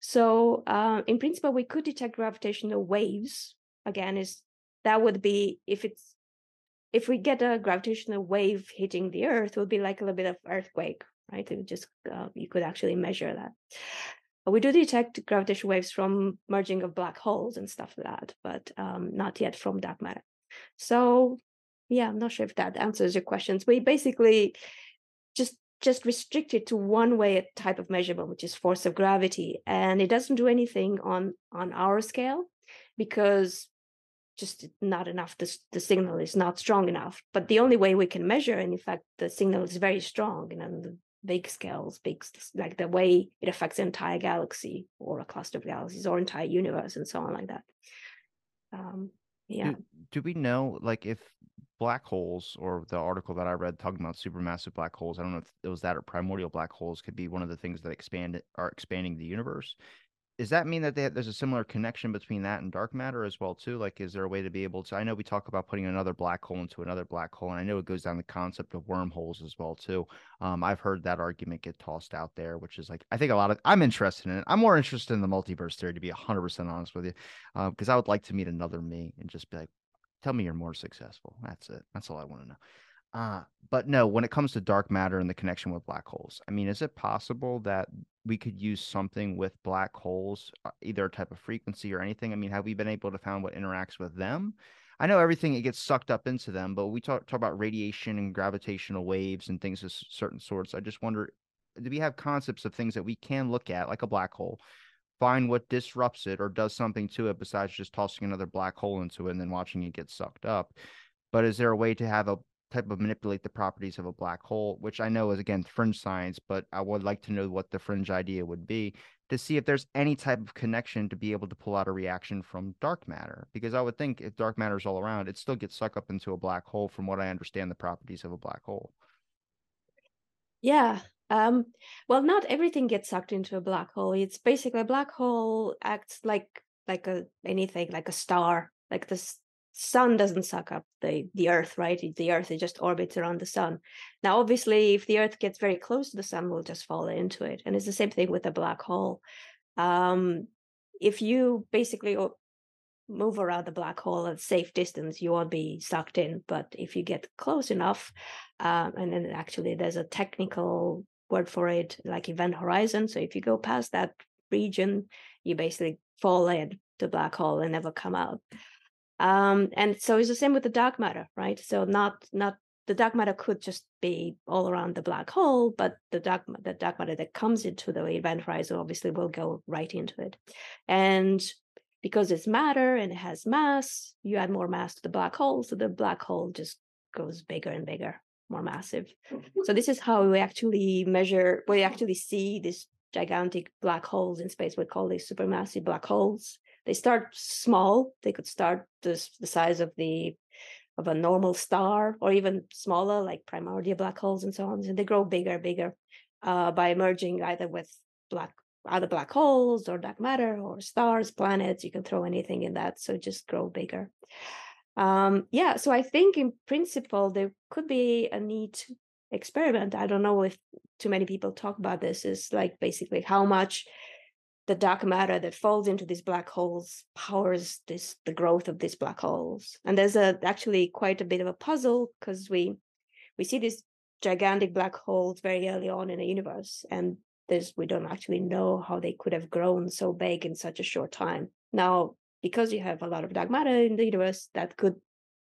So uh, in principle, we could detect gravitational waves. Again, is that would be if it's if we get a gravitational wave hitting the Earth, it would be like a little bit of earthquake, right? It just uh, you could actually measure that. We do detect gravitational waves from merging of black holes and stuff like that, but um, not yet from dark matter. So yeah, I'm not sure if that answers your questions. We basically just just restricted to one way type of measurement, which is force of gravity, and it doesn't do anything on on our scale because just not enough. The, the signal is not strong enough. But the only way we can measure, and in fact, the signal is very strong, and on the big scales, big like the way it affects the entire galaxy or a cluster of galaxies or entire universe and so on like that. Um, yeah. Do, do we know like if black holes or the article that I read talking about supermassive black holes. I don't know if it was that or primordial black holes could be one of the things that expand are expanding the universe. Does that mean that they, there's a similar connection between that and dark matter as well too? Like, is there a way to be able to? I know we talk about putting another black hole into another black hole, and I know it goes down the concept of wormholes as well too. Um, I've heard that argument get tossed out there, which is like I think a lot of I'm interested in it. I'm more interested in the multiverse theory to be 100 percent honest with you, because uh, I would like to meet another me and just be like, Tell me you're more successful. That's it. That's all I want to know. Uh, but no, when it comes to dark matter and the connection with black holes, I mean, is it possible that we could use something with black holes, uh, either a type of frequency or anything? I mean, have we been able to find what interacts with them? I know everything it gets sucked up into them, but we talk talk about radiation and gravitational waves and things of certain sorts. I just wonder, do we have concepts of things that we can look at, like a black hole, find what disrupts it or does something to it besides just tossing another black hole into it and then watching it get sucked up. But is there a way to have a type of manipulate the properties of a black hole, which I know is again fringe science, but I would like to know what the fringe idea would be to see if there's any type of connection to be able to pull out a reaction from dark matter. Because I would think if dark matter is all around, it still gets sucked up into a black hole, from what I understand the properties of a black hole. Yeah, um, well, not everything gets sucked into a black hole. It's basically a black hole acts like like a anything like a star. Like the sun doesn't suck up the the Earth, right? The Earth it just orbits around the sun. Now, obviously, if the Earth gets very close to the sun, we'll just fall into it. And it's the same thing with a black hole. Um, if you basically move around the black hole at safe distance, you won't be sucked in. But if you get close enough, um, and then actually there's a technical word for it, like event horizon. So if you go past that region, you basically fall in the black hole and never come out. Um, and so it's the same with the dark matter, right? So not not the dark matter could just be all around the black hole, but the dark the dark matter that comes into the event horizon obviously will go right into it. And because it's matter and it has mass, you add more mass to the black hole, so the black hole just goes bigger and bigger, more massive. So this is how we actually measure, we actually see these gigantic black holes in space. We call these supermassive black holes. They start small. They could start this, the size of the of a normal star, or even smaller, like primordial black holes and so on. And they grow bigger, bigger uh, by merging either with black other black holes or dark matter or stars, planets. You can throw anything in that, so just grow bigger. Um, yeah, so I think in principle there could be a neat experiment. I don't know if too many people talk about this. Is like basically how much the dark matter that falls into these black holes powers this the growth of these black holes. And there's a actually quite a bit of a puzzle because we we see these gigantic black holes very early on in the universe, and there's we don't actually know how they could have grown so big in such a short time. Now, because you have a lot of dark matter in the universe, that could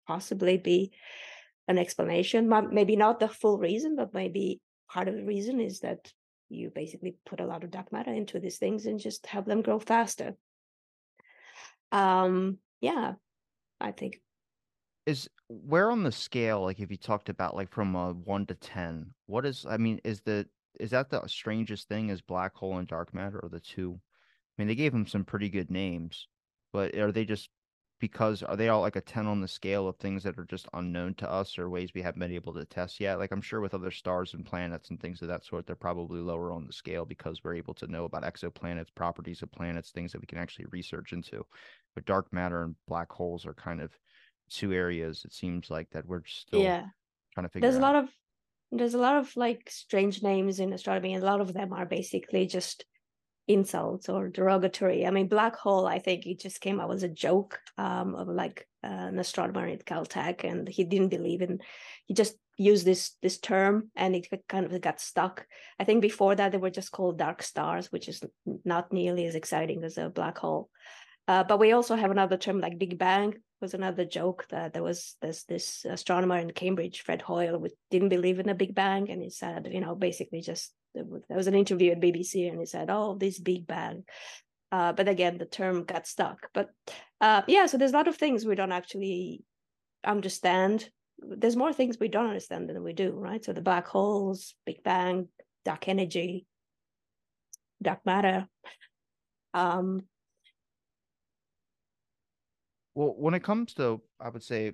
possibly be an explanation. Maybe not the full reason, but maybe part of the reason is that you basically put a lot of dark matter into these things and just have them grow faster. Um, yeah, I think. Is where on the scale, like if you talked about like from a one to ten, what is I mean, is the is that the strangest thing is black hole and dark matter or the two? I mean, they gave them some pretty good names, but are they just because are they all like a 10 on the scale of things that are just unknown to us or ways we haven't been able to test yet? Like i'm sure with other stars and planets and things of that sort they're probably lower on the scale because we're able to know about exoplanets properties of planets things that we can actually research into. But dark matter and black holes are kind of two areas it seems like that we're still yeah. trying to figure there's out. a lot of there's a lot of like strange names in astronomy and a lot of them are basically just insults or derogatory. I mean black hole i think it just came out as a joke um, of like uh, an astronomer at caltech and he didn't believe in he just used this this term and it kind of got stuck. I think before that they were just called dark stars which is not nearly as exciting as a black hole. Uh, but we also have another term like big bang was another joke that there was this this astronomer in Cambridge, Fred Hoyle, who didn't believe in the Big Bang, and he said, you know, basically just there was an interview at BBC, and he said, "Oh, this Big Bang." Uh, but again, the term got stuck. But uh, yeah, so there's a lot of things we don't actually understand. There's more things we don't understand than we do, right? So the black holes, Big Bang, dark energy, dark matter. Um, well, when it comes to, I would say,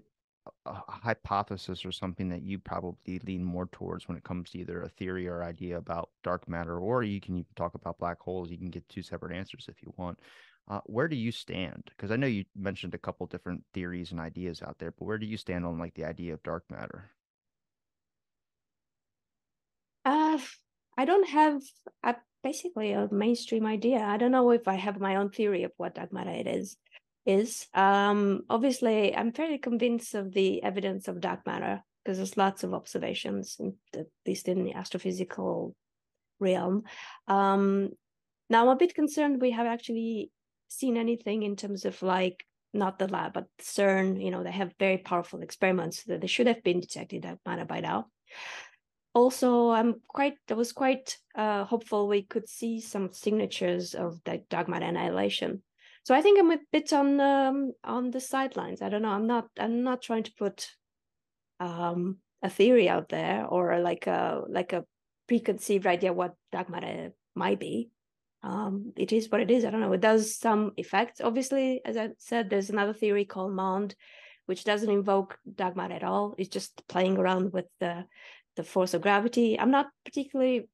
a hypothesis or something that you probably lean more towards when it comes to either a theory or idea about dark matter, or you can even talk about black holes. You can get two separate answers if you want. Uh, where do you stand? Because I know you mentioned a couple different theories and ideas out there, but where do you stand on like the idea of dark matter? Uh, I don't have a, basically a mainstream idea. I don't know if I have my own theory of what dark matter it is is um, obviously I'm fairly convinced of the evidence of dark matter because there's lots of observations, at least in the astrophysical realm. Um, now I'm a bit concerned we have actually seen anything in terms of like not the lab but CERN. You know they have very powerful experiments that they should have been detecting dark matter by now. Also, I'm quite I was quite uh, hopeful we could see some signatures of the dark matter annihilation so I think I'm a bit on um, on the sidelines. I don't know. I'm not. I'm not trying to put um, a theory out there or like a like a preconceived idea what dark matter might be. Um, it is what it is. I don't know. It does some effects. Obviously, as I said, there's another theory called MOND, which doesn't invoke dark matter at all. It's just playing around with the the force of gravity. I'm not particularly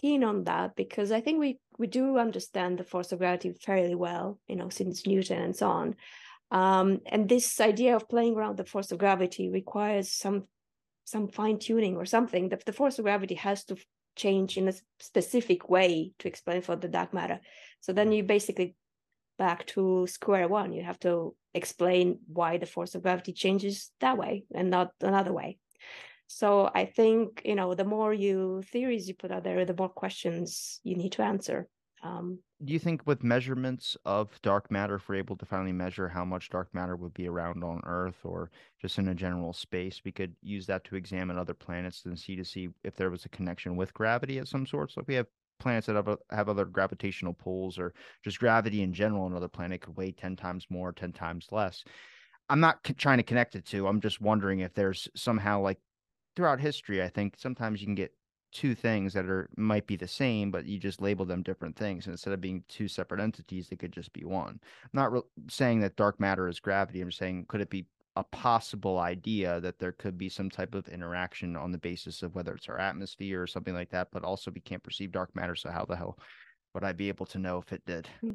keen on that because I think we we do understand the force of gravity fairly well, you know, since Newton and so on. Um, and this idea of playing around the force of gravity requires some some fine tuning or something. The, the force of gravity has to change in a specific way to explain for the dark matter. So then you basically back to square one. You have to explain why the force of gravity changes that way and not another way. So I think you know the more you theories you put out there, the more questions you need to answer. Um, Do you think with measurements of dark matter, if we're able to finally measure how much dark matter would be around on Earth or just in a general space, we could use that to examine other planets and see to see if there was a connection with gravity of some sorts? Like we have planets that have, have other gravitational pulls or just gravity in general. Another planet could weigh 10 times more, 10 times less. I'm not trying to connect it to. I'm just wondering if there's somehow like throughout history, I think sometimes you can get two things that are might be the same, but you just label them different things. And instead of being two separate entities, they could just be one. I'm not re- saying that dark matter is gravity. I'm saying could it be a possible idea that there could be some type of interaction on the basis of whether it's our atmosphere or something like that, but also we can't perceive dark matter. So how the hell would I be able to know if it did? Hmm.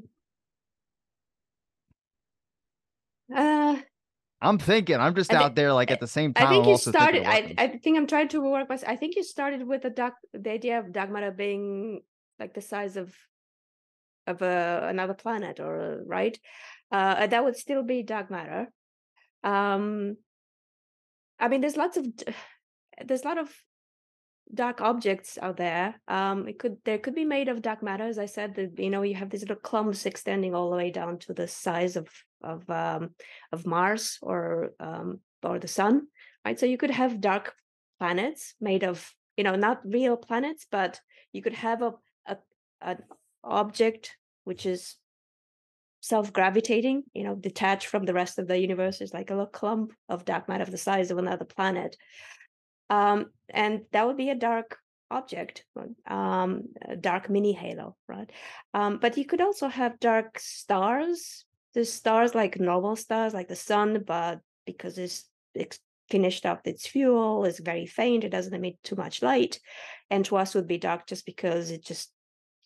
Uh, I'm thinking. I'm just out there, like at the same time. I think you started. I, I think I'm trying to work with. I think you started with the dark, the idea of dark matter being like the size of of a, another planet, or right? Uh, that would still be dark matter. Um, I mean, there's lots of there's a lot of dark objects out there. Um, it could there could be made of dark matter, as I said. That you know you have these little clumps extending all the way down to the size of of um, of Mars or um, or the Sun, right? So you could have dark planets made of you know not real planets, but you could have a, a an object which is self-gravitating, you know, detached from the rest of the universe. is like a little clump of dark matter of the size of another planet. Um, and that would be a dark object, um, dark mini halo, right? Um, but you could also have dark stars. The stars like normal stars, like the sun, but because it's, it's finished up its fuel, is very faint, it doesn't emit too much light. And to us would be dark just because it just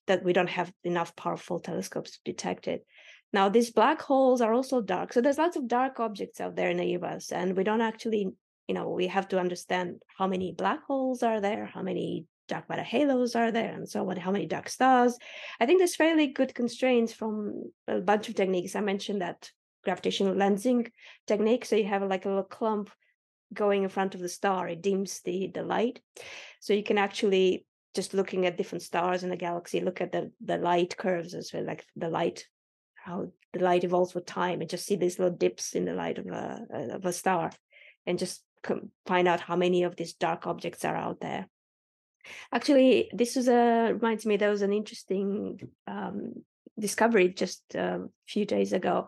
that we don't have enough powerful telescopes to detect it. Now, these black holes are also dark. So there's lots of dark objects out there in the universe, and we don't actually, you know, we have to understand how many black holes are there, how many dark matter halos are there, and so on, how many dark stars. I think there's fairly good constraints from a bunch of techniques. I mentioned that gravitational lensing technique. So you have like a little clump going in front of the star, it dims the, the light. So you can actually just looking at different stars in the galaxy, look at the, the light curves as well, like the light how the light evolves with time and just see these little dips in the light of a of a star and just find out how many of these dark objects are out there actually this is a reminds me there was an interesting um, discovery just a few days ago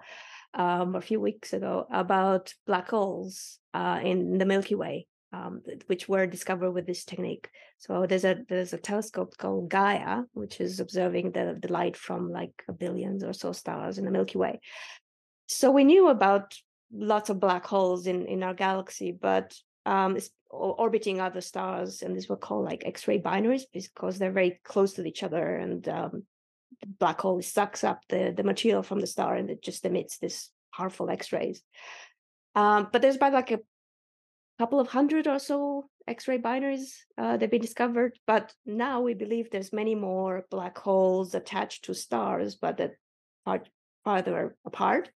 um, a few weeks ago about black holes uh, in the milky way um, which were discovered with this technique. So there's a there's a telescope called Gaia, which is observing the, the light from like billions or so stars in the Milky Way. So we knew about lots of black holes in in our galaxy, but um, orbiting other stars, and these were called like X-ray binaries because they're very close to each other, and um, the black hole sucks up the the material from the star, and it just emits this powerful X-rays. Um, but there's about like a couple of hundred or so X-ray binaries uh, they've been discovered, but now we believe there's many more black holes attached to stars, but that are farther apart.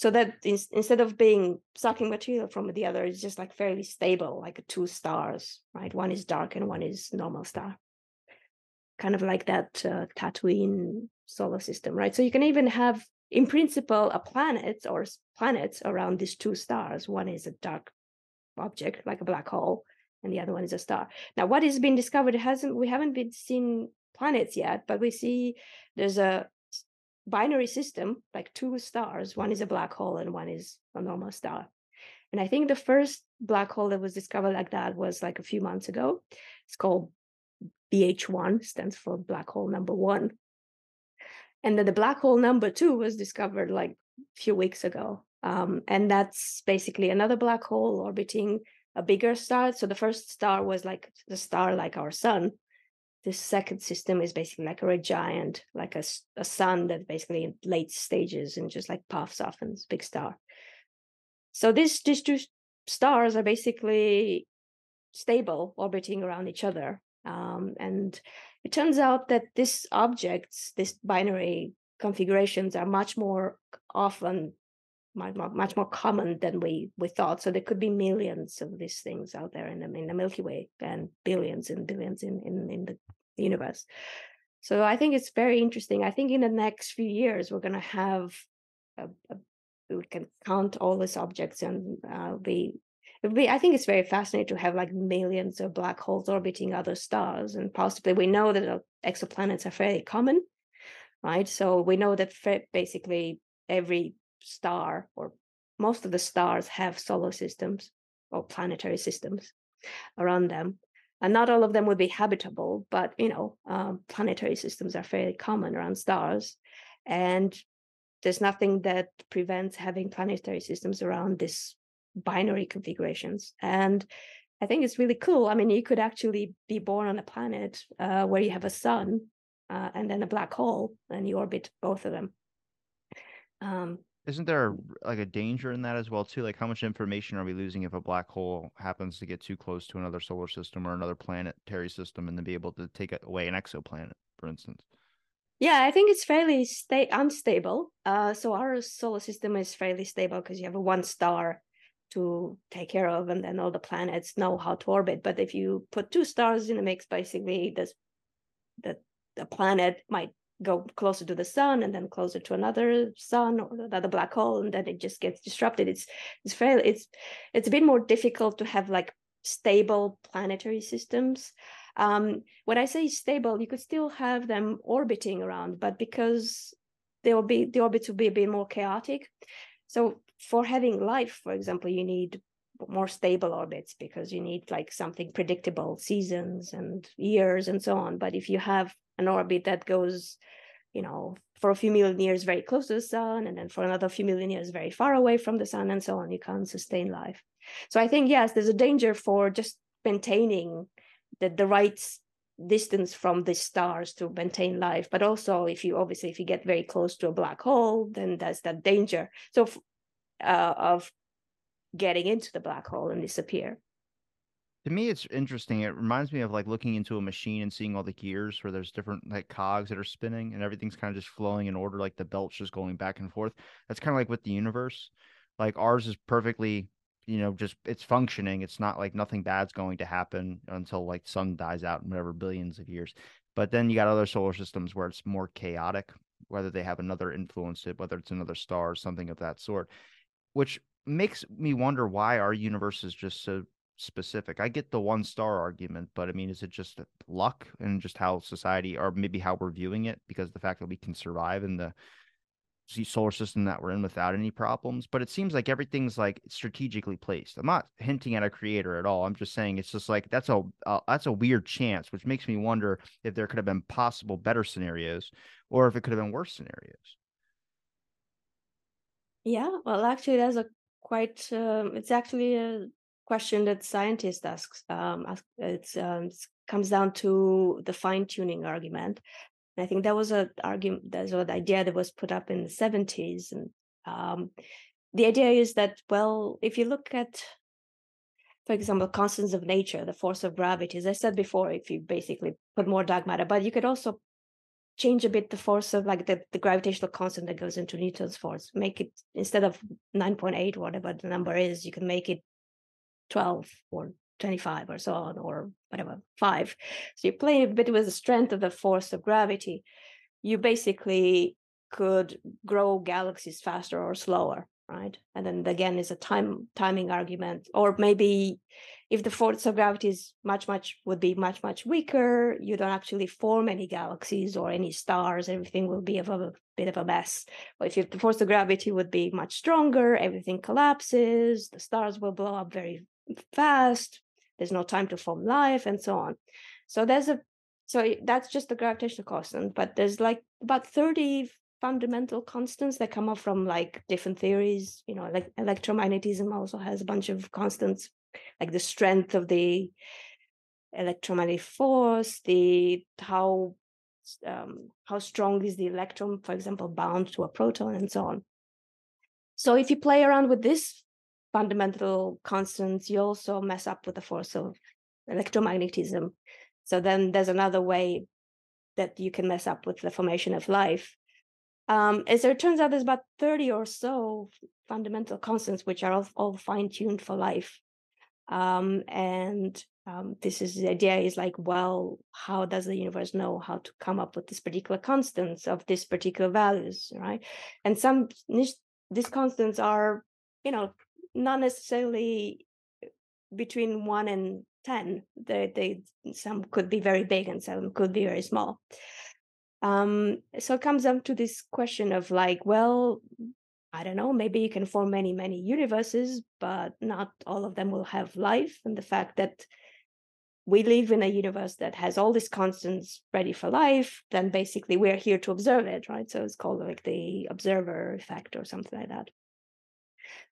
So that in, instead of being sucking material from the other, it's just like fairly stable, like two stars, right? One is dark and one is normal star, kind of like that uh, Tatooine solar system, right? So you can even have, in principle, a planet or planets around these two stars. One is a dark object like a black hole and the other one is a star now what has been discovered hasn't we haven't been seen planets yet but we see there's a binary system like two stars one is a black hole and one is a normal star and i think the first black hole that was discovered like that was like a few months ago it's called bh1 stands for black hole number one and then the black hole number two was discovered like a few weeks ago um, and that's basically another black hole orbiting a bigger star. So the first star was like the star like our sun. This second system is basically like a red giant, like a, a sun that basically in late stages and just like puffs off and big star. So these, these two stars are basically stable, orbiting around each other. Um, and it turns out that these objects, this binary configurations are much more often much more, much more common than we we thought. So there could be millions of these things out there in the, in the Milky Way and billions and billions in, in, in the universe. So I think it's very interesting. I think in the next few years we're going to have a, a, we can count all these objects and uh, be, be. I think it's very fascinating to have like millions of black holes orbiting other stars, and possibly we know that exoplanets are fairly common, right? So we know that basically every star or most of the stars have solar systems or planetary systems around them and not all of them would be habitable but you know um, planetary systems are fairly common around stars and there's nothing that prevents having planetary systems around this binary configurations and i think it's really cool i mean you could actually be born on a planet uh, where you have a sun uh, and then a black hole and you orbit both of them. Um, isn't there like a danger in that as well too? Like how much information are we losing if a black hole happens to get too close to another solar system or another planetary system and then be able to take away an exoplanet, for instance? Yeah, I think it's fairly sta- unstable. Uh, so our solar system is fairly stable because you have a one star to take care of, and then all the planets know how to orbit. But if you put two stars in the mix, basically, this the the planet might go closer to the sun and then closer to another sun or another black hole and then it just gets disrupted. It's it's fairly it's it's a bit more difficult to have like stable planetary systems. Um when i say stable you could still have them orbiting around but because they will be the orbits will be a bit more chaotic. So for having life for example you need more stable orbits because you need like something predictable seasons and years and so on. But if you have an orbit that goes you know for a few million years very close to the sun and then for another few million years very far away from the sun and so on. You can't sustain life. So i think yes there's a danger for just maintaining the, the right distance from the stars to maintain life. But also if you obviously if you get very close to a black hole then there's that danger. So uh, of getting into the black hole and disappear to me, it's interesting. It reminds me of like looking into a machine and seeing all the gears where there's different like cogs that are spinning and everything's kind of just flowing in order, like the belt's just going back and forth. That's kind of like with the universe. Like ours is perfectly, you know, just it's functioning. It's not like nothing bad's going to happen until like sun dies out in whatever billions of years. But then you got other solar systems where it's more chaotic, whether they have another influence, it, whether it's another star or something of that sort, which makes me wonder why our universe is just so specific. I get the one star argument, but I mean, is it just luck and just how society or maybe how we're viewing it because the fact that we can survive in the solar system that we're in without any problems? But it seems like everything's like strategically placed. I'm not hinting at a creator at all. I'm just saying it's just like that's a uh, that's a weird chance, which makes me wonder if there could have been possible better scenarios or if it could have been worse scenarios. Yeah, well, actually, there's a quite. Um, it's actually a question that scientists ask. Um, ask it's, um, it comes down to the fine tuning argument. And I think that was an argument, that's an idea that was put up in the 70s. And um, the idea is that, well, if you look at, for example, constants of nature, the force of gravity, as I said before, if you basically put more dark matter, but you could also change a bit the force of like the, the gravitational constant that goes into Newton's force, make it instead of 9.8, whatever the number is, you can make it 12 or 25 or so on, or whatever, five. So you play a bit with the strength of the force of gravity. You basically could grow galaxies faster or slower, right? And then again, is a time timing argument, or maybe if the force of gravity is much much would be much much weaker you don't actually form any galaxies or any stars everything will be of a bit of a mess but if the force of gravity would be much stronger everything collapses the stars will blow up very fast there's no time to form life and so on. So there's a so that's just the gravitational constant but there's like about 30 fundamental constants that come up from like different theories you know like electromagnetism also has a bunch of constants like the strength of the electromagnetic force the how um, how strong is the electron for example bound to a proton and so on. So if you play around with this fundamental constants, you also mess up with the force of electromagnetism. So then there's another way that you can mess up with the formation of life. Um, as it turns out, there's about 30 or so fundamental constants which are all, all fine-tuned for life. Um, and um, this is the idea is like, well, how does the universe know how to come up with this particular constants of this particular values, right? And some these constants are, you know, not necessarily between one and ten. They they some could be very big and some could be very small. Um, so it comes down to this question of like, well, I don't know, maybe you can form many, many universes, but not all of them will have life. And the fact that we live in a universe that has all these constants ready for life, then basically we're here to observe it, right? So it's called like the observer effect or something like that.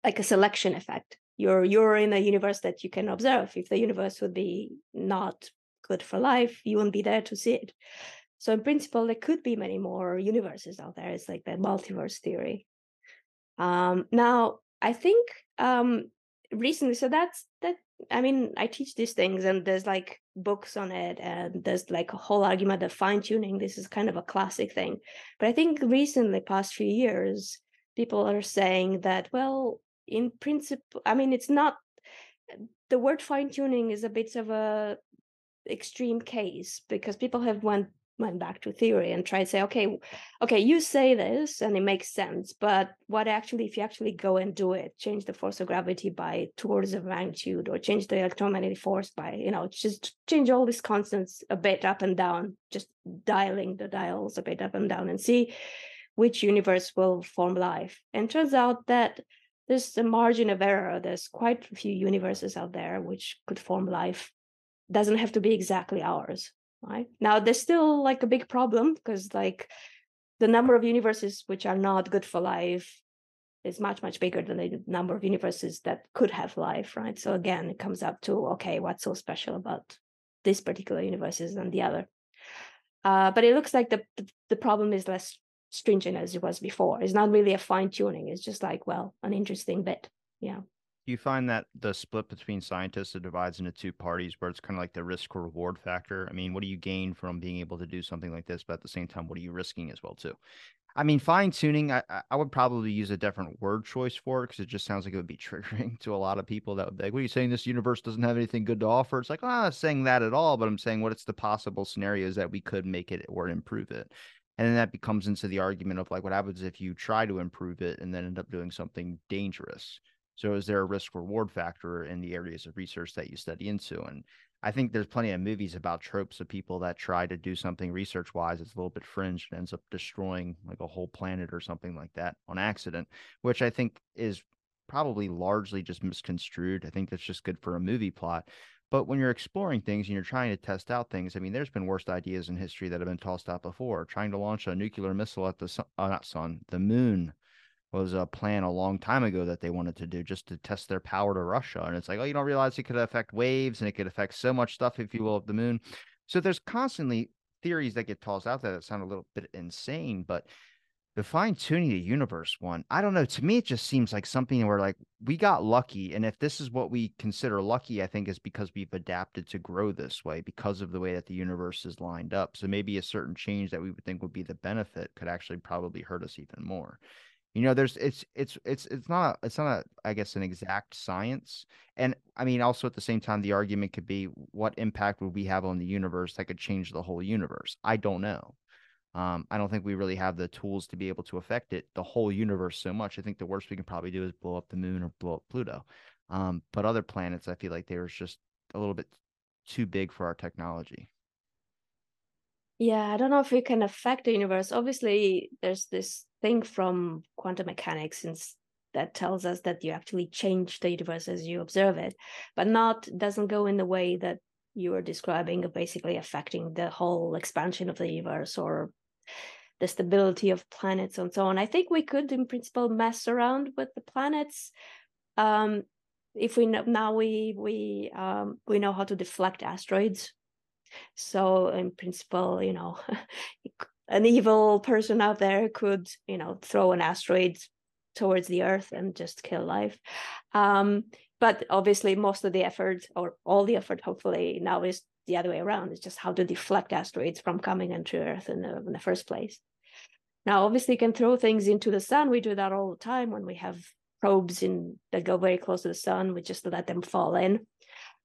Like a selection effect. You're you're in a universe that you can observe. If the universe would be not good for life, you wouldn't be there to see it. So in principle, there could be many more universes out there. It's like the multiverse theory. Um, now, I think um, recently, so that's that. I mean, I teach these things, and there's like books on it, and there's like a whole argument of fine tuning. This is kind of a classic thing, but I think recently, past few years, people are saying that well, in principle, I mean, it's not the word fine tuning is a bit of a extreme case because people have went went back to theory and tried to say, okay, okay, you say this and it makes sense, but what actually, if you actually go and do it, change the force of gravity by two orders of magnitude, or change the electromagnetic force by, you know, just change all these constants a bit up and down, just dialing the dials a bit up and down, and see which universe will form life. And turns out that there's a margin of error. There's quite a few universes out there which could form life. Doesn't have to be exactly ours right now there's still like a big problem because like the number of universes which are not good for life is much much bigger than the number of universes that could have life right so again it comes up to okay what's so special about this particular universes than the other uh, but it looks like the, the, the problem is less stringent as it was before it's not really a fine tuning it's just like well an interesting bit yeah do you find that the split between scientists it divides into two parties where it's kind of like the risk or reward factor? I mean, what do you gain from being able to do something like this? But at the same time, what are you risking as well too? I mean, fine tuning, I, I would probably use a different word choice for it because it just sounds like it would be triggering to a lot of people that would be like, what are you saying? This universe doesn't have anything good to offer? It's like, I'm not saying that at all, but I'm saying what it's the possible scenarios that we could make it or improve it. And then that becomes into the argument of like, what happens if you try to improve it and then end up doing something dangerous? So is there a risk reward factor in the areas of research that you study into? And I think there's plenty of movies about tropes of people that try to do something research wise. It's a little bit fringe and ends up destroying like a whole planet or something like that on accident, which I think is probably largely just misconstrued. I think that's just good for a movie plot. But when you're exploring things and you're trying to test out things, I mean, there's been worst ideas in history that have been tossed out before. Trying to launch a nuclear missile at the sun, uh, not sun, the moon was a plan a long time ago that they wanted to do just to test their power to Russia. And it's like, oh, you don't realize it could affect waves and it could affect so much stuff, if you will, of the moon. So there's constantly theories that get tossed out there that sound a little bit insane, but the fine tuning the universe one, I don't know. To me, it just seems like something where like we got lucky. And if this is what we consider lucky, I think is because we've adapted to grow this way because of the way that the universe is lined up. So maybe a certain change that we would think would be the benefit could actually probably hurt us even more you know there's it's it's it's it's not it's not a, i guess an exact science and i mean also at the same time the argument could be what impact would we have on the universe that could change the whole universe i don't know um, i don't think we really have the tools to be able to affect it the whole universe so much. I think the worst we can probably do is blow up the moon or blow up pluto. Um, but other planets i feel like they're just a little bit too big for our technology. Yeah i don't know if we can affect the universe. Obviously there's this thing from quantum mechanics since that tells us that you actually change the universe as you observe it, but not doesn't go in the way that you are describing basically affecting the whole expansion of the universe or the stability of planets and so on. I think we could, in principle, mess around with the planets. Um, if we know now we we um, we know how to deflect asteroids, so in principle, you know, an evil person out there could you know throw an asteroid towards the earth and just kill life um, but obviously most of the effort or all the effort hopefully now is the other way around it's just how to deflect asteroids from coming into earth in the, in the first place Now, obviously, you can throw things into the sun. We do that all the time when we have probes in that go very close to the sun. We just let them fall in,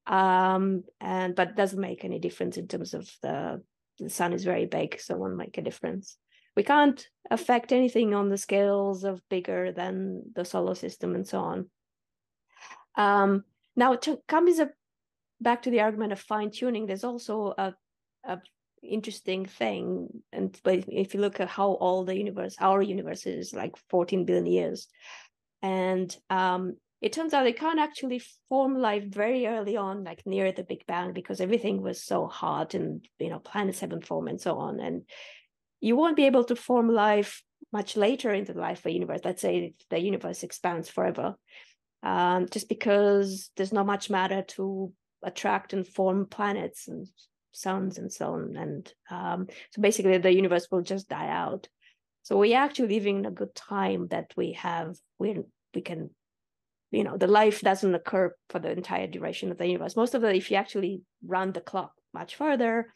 um, and but doesn't make any difference in terms of the the sun is very big, so it won't make a difference. We can't affect anything on the scales of bigger than the solar system and so on. Um, now, to come is a, back to the argument of fine tuning. There's also a, a interesting thing, and if you look at how old the universe, our universe is like 14 billion years, and um, it turns out they can't actually form life very early on, like near the Big Bang, because everything was so hot and you know planets haven't formed and so on, and you won't be able to form life much later into the life of a universe. Let's say the universe expands forever um, just because there's not much matter to attract and form planets and suns and so on. And um, so basically, the universe will just die out. So we're actually living in a good time that we have, we we can, you know, the life doesn't occur for the entire duration of the universe. Most of the, if you actually run the clock much further,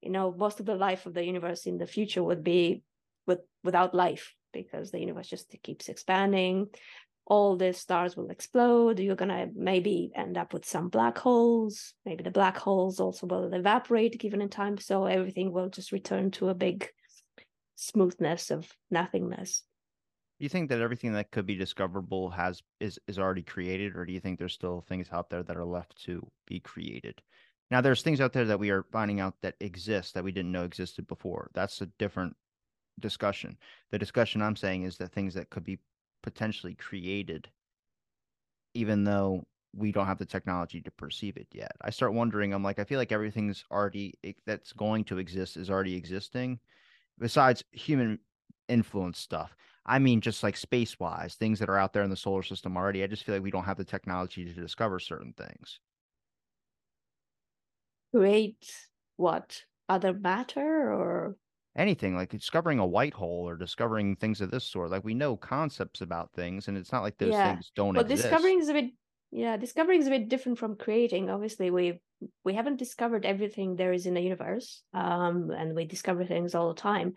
you know, most of the life of the universe in the future would be with without life because the universe just keeps expanding all the stars will explode. You're going to maybe end up with some black holes. Maybe the black holes also will evaporate given in time. So everything will just return to a big smoothness of nothingness. Do you think that everything that could be discoverable has is is already created, or do you think there's still things out there that are left to be created? Now, there's things out there that we are finding out that exist that we didn't know existed before. That's a different discussion. The discussion I'm saying is that things that could be potentially created, even though we don't have the technology to perceive it yet. I start wondering, I'm like, I feel like everything's already that's going to exist is already existing, besides human influence stuff. I mean, just like space wise, things that are out there in the solar system already. I just feel like we don't have the technology to discover certain things. Create what? Other matter or anything like discovering a white hole or discovering things of this sort. Like we know concepts about things, and it's not like those yeah. things don't well, exist. discovering is a bit yeah, discovering is a bit different from creating. Obviously, we we haven't discovered everything there is in the universe, um, and we discover things all the time.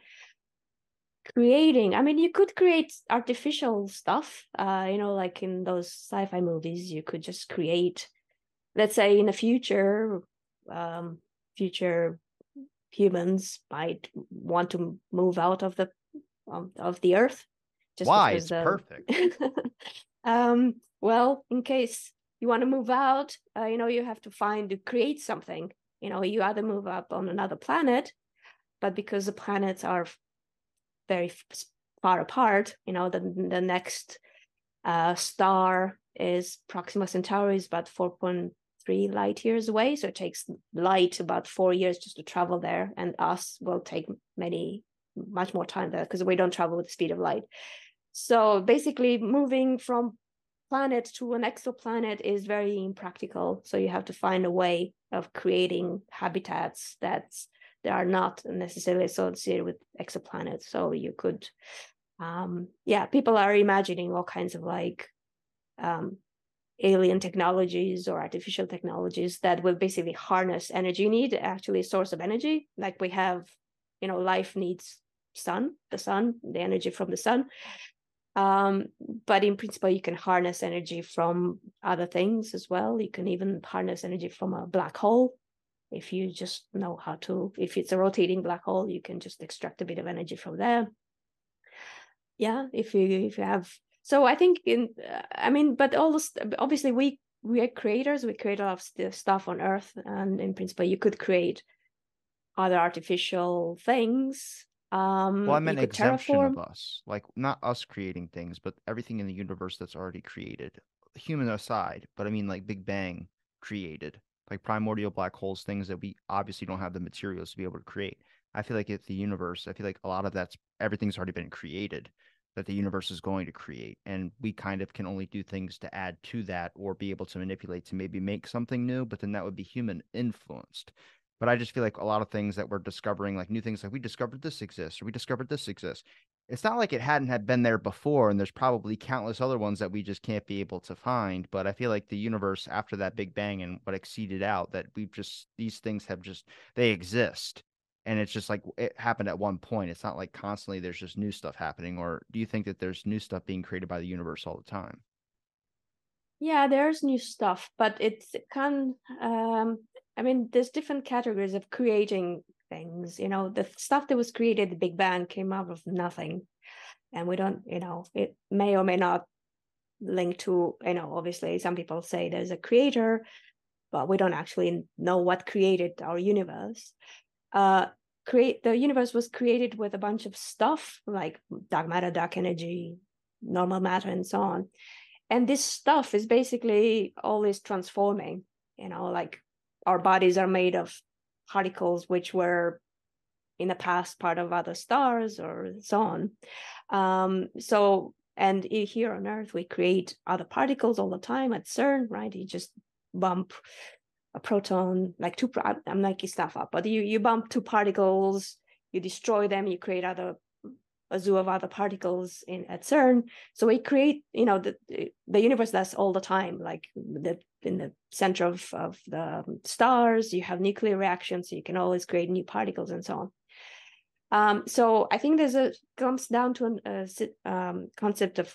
Creating, I mean, you could create artificial stuff. Uh, you know, like in those sci-fi movies, you could just create. Let's say in the future, um, future humans might want to move out of the um, of the earth. Just Why? It's uh, perfect. um, well, in case you want to move out, uh, you know, you have to find to create something. You know, you either move up on another planet, but because the planets are very far apart, you know, the the next uh, star is Proxima Centauri is about 4.0 three light years away. So it takes light about four years just to travel there, and us will take many, much more time there because we don't travel with the speed of light. So basically, moving from planet to an exoplanet is very impractical. So you have to find a way of creating habitats that are not necessarily associated with exoplanets. So you could, um, yeah, people are imagining all kinds of like um, alien technologies or artificial technologies that will basically harness energy. Need actually a source of energy. Like we have, you know, life needs sun, the sun, the energy from the sun. Um, but in principle, you can harness energy from other things as well. You can even harness energy from a black hole. If you just know how to, if it's a rotating black hole, you can just extract a bit of energy from there. Yeah, if you if you have so i think in i mean but all this obviously we we are creators we create a lot of stuff on earth and in principle you could create other artificial things um well i meant exemption terraform. of us like not us creating things but everything in the universe that's already created human aside but i mean like big bang created like primordial black holes things that we obviously don't have the materials to be able to create i feel like if the universe i feel like a lot of that's everything's already been created that the universe is going to create and we kind of can only do things to add to that or be able to manipulate to maybe make something new but then that would be human influenced. But i just feel like a lot of things that we're discovering like new things like we discovered this exists or we discovered this exists. It's not like it hadn't had been there before and there's probably countless other ones that we just can't be able to find but i feel like the universe after that big bang and what exceeded out that we've just these things have just they exist and it's just like it happened at one point. It's not like constantly there's just new stuff happening. Or do you think that there's new stuff being created by the universe all the time? Yeah, there's new stuff, but it's can um I mean there's different categories of creating things. You know, the stuff that was created the Big Bang came out of nothing. And we don't, you know, it may or may not link to, you know, obviously some people say there's a creator, but we don't actually know what created our universe uh, create the universe was created with a bunch of stuff like dark matter, dark energy, normal matter, and so on. And this stuff is basically always transforming. You know, like our bodies are made of particles which were in the past part of other stars or so on. Um, so, and here on Earth, we create other particles all the time at CERN, right? You just bump a proton, like two, I'm making stuff up, but you, you bump two particles, you destroy them, you create other, a zoo of other particles in at CERN. So we create, you know, the, the universe does all the time, like the, in the center of, of the stars, you have nuclear reactions, so you can always create new particles and so on. Um, so I think there's a comes down to a, a um, concept of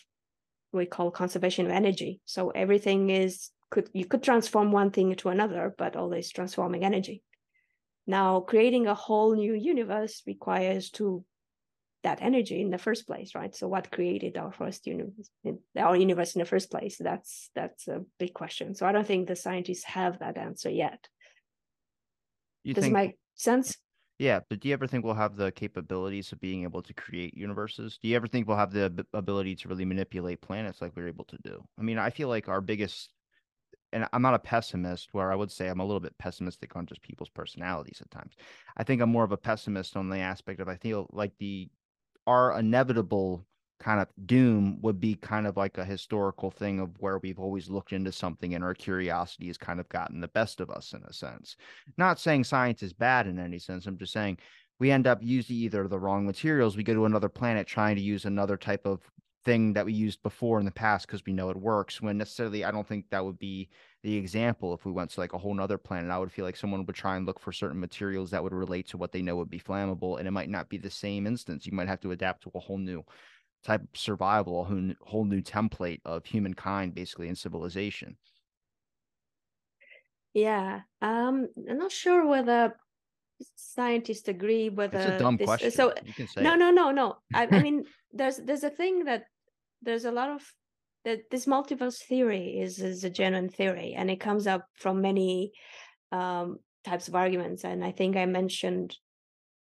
we call conservation of energy. So everything is could you could transform one thing to another, but always transforming energy. Now, creating a whole new universe requires to that energy in the first place, right? So, what created our first universe, our universe in the first place? That's that's a big question. So, I don't think the scientists have that answer yet. You Does think, it make sense? Yeah, but do you ever think we'll have the capabilities of being able to create universes? Do you ever think we'll have the ability to really manipulate planets like we are able to do? I mean, I feel like our biggest and I'm not a pessimist where I would say I'm a little bit pessimistic on just people's personalities at times. I think I'm more of a pessimist on the aspect of I feel like the our inevitable kind of doom would be kind of like a historical thing of where we've always looked into something and our curiosity has kind of gotten the best of us in a sense. Not saying science is bad in any sense. I'm just saying we end up using either the wrong materials, we go to another planet trying to use another type of thing that we used before in the past because we know it works when necessarily i don't think that would be the example if we went to like a whole nother planet. I would feel like someone would try and look for certain materials that would relate to what they know would be flammable and it might not be the same instance. You might have to adapt to a whole new type of survival a whole, whole new template of humankind basically in civilization. Yeah um i'm not sure whether scientists agree whether it's a dumb this, question. so you can say no no no no. I, I mean there's there's a thing that there's a lot of that this multiverse theory is is a genuine theory and it comes up from many um, types of arguments and i think i mentioned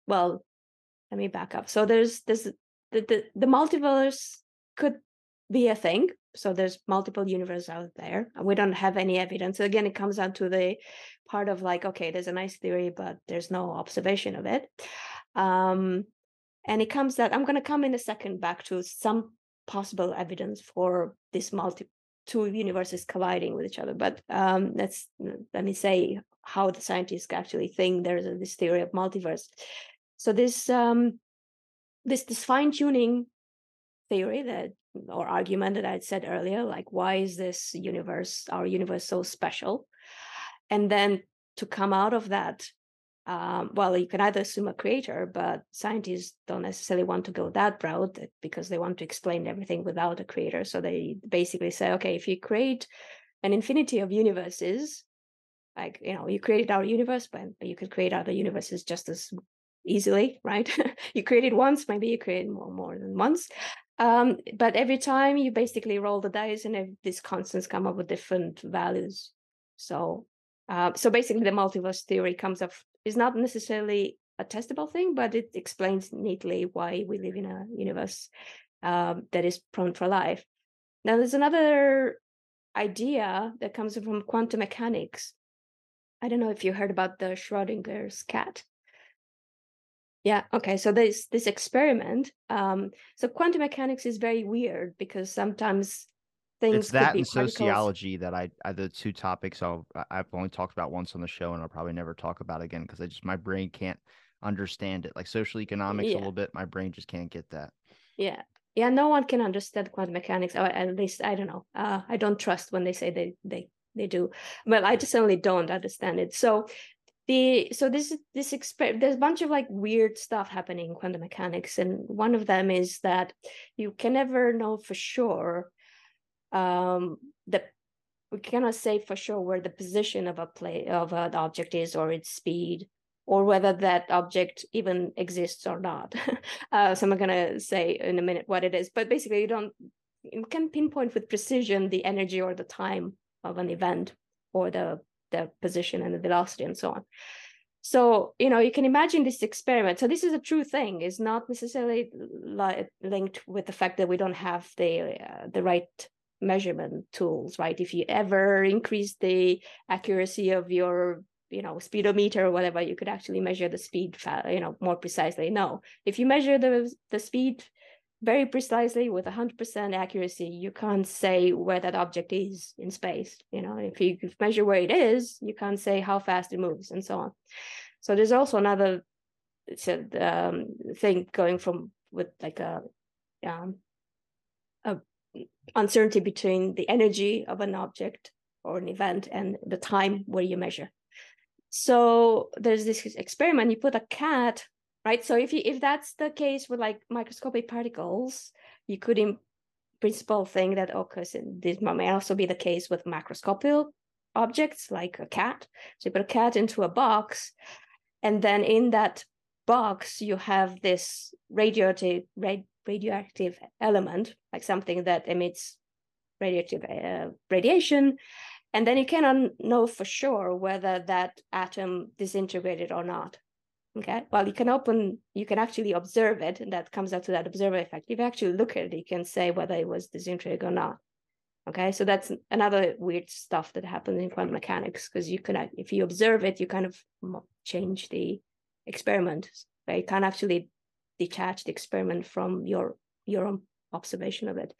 well let me back up. So there's there's the, the, the multiverse could be a thing so there's multiple universes out there we don't have any evidence. So again it comes down to the part of like okay there's a nice theory but there's no observation of it. Um and it comes that i'm going to come in a second back to some possible evidence for this multi two universes colliding with each other but um let's let me say how the scientists actually think there's this theory of multiverse so this um this this fine tuning theory that or argument that I'd said earlier, like why is this universe, our universe, so special? And then to come out of that um, well, you can either assume a creator, but scientists don't necessarily want to go that route because they want to explain everything without a creator. So they basically say, okay, if you create an infinity of universes, like you know, you created our universe, but you could create other universes just as easily, right? you created once, maybe you create more more than once. Um, but every time you basically roll the dice, and these constants come up with different values. So, uh, so basically, the multiverse theory comes up is not necessarily a testable thing, but it explains neatly why we live in a universe um, that is prone for life. Now, there's another idea that comes from quantum mechanics. I don't know if you heard about the Schrodinger's cat. Yeah. Okay. So this this experiment. Um, so quantum mechanics is very weird because sometimes things. It's that and sociology that I, I the two topics I'll I've only talked about once on the show and I'll probably never talk about again because I just my brain can't understand it. Like social economics yeah. a little bit, my brain just can't get that. Yeah. Yeah, no one can understand quantum mechanics, or at least I don't know. Uh, I don't trust when they say they they they do. Well, I just certainly don't understand it. So the so this this exper- there's a bunch of like weird stuff happening in quantum mechanics and one of them is that you can never know for sure um the we cannot say for sure where the position of a play of an object is or its speed or whether that object even exists or not uh, so i'm going to say in a minute what it is but basically you don't you can pinpoint with precision the energy or the time of an event or the the position and the velocity and so on. So, you know, you can imagine this experiment. So this is a true thing. It's not necessarily li- linked with the fact that we don't have the uh, the right measurement tools, right? If you ever increase the accuracy of your you know speedometer or whatever you could actually measure the speed you know more precisely. No if you measure the the speed very precisely with 100% accuracy you can't say where that object is in space you know? If you measure where it is you can't say how fast it moves and so on. So there's also another um, thing going from with like a, um, uncertainty between the energy of an object or an event and the time where you measure so there's this experiment you put a cat right? So if you if that's the case with like microscopic particles, you could in principle think that oh, occurs in this may also be the case with macroscopic objects like a cat. So you put a cat into a box, and then in that box you have this radioactive radioactive element, like something that emits radioactive uh, radiation, and then you cannot know for sure whether that atom disintegrated or not. Okay, well, you can open, you can actually observe it, and that comes out to that observer effect. If you actually look at it, you can say whether it was disintegrated or not. Okay, so that's another weird stuff that happens in quantum mechanics because you can, if you observe it, you kind of change the experiment. Right? You can't actually detach the experiment from your your own observation of it.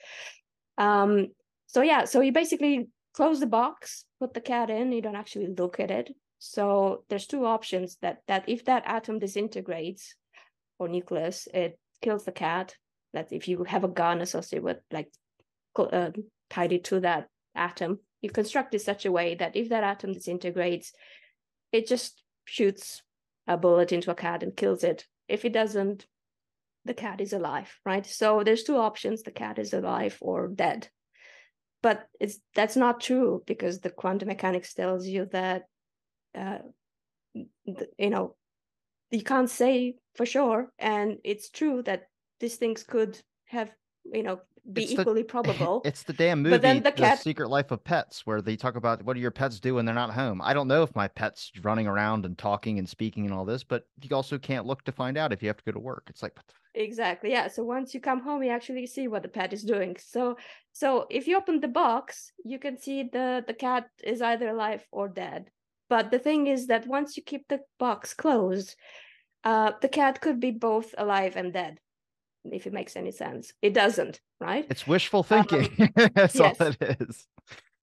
Um, so yeah, so you basically close the box, put the cat in. You don't actually look at it. So there's two options that that if that atom disintegrates or nucleus, it kills the cat. That if you have a gun associated with like uh, tied it to that atom, you construct it such a way that if that atom disintegrates, it just shoots a bullet into a cat and kills it. If it doesn't, the cat is alive, right? So there's two options: the cat is alive or dead. But it's that's not true because the quantum mechanics tells you that uh, you know you can't say for sure and it's true that these things could have you know be it's equally the, probable it's the damn movie but then the, cat... the secret life of pets where they talk about what do your pets do when they're not home i don't know if my pet's running around and talking and speaking and all this but you also can't look to find out if you have to go to work it's like exactly yeah so once you come home you actually see what the pet is doing so so if you open the box you can see the the cat is either alive or dead but the thing is that once you keep the box closed, uh, the cat could be both alive and dead, if it makes any sense. It doesn't, right? It's wishful thinking. Um, that's yes. all it is.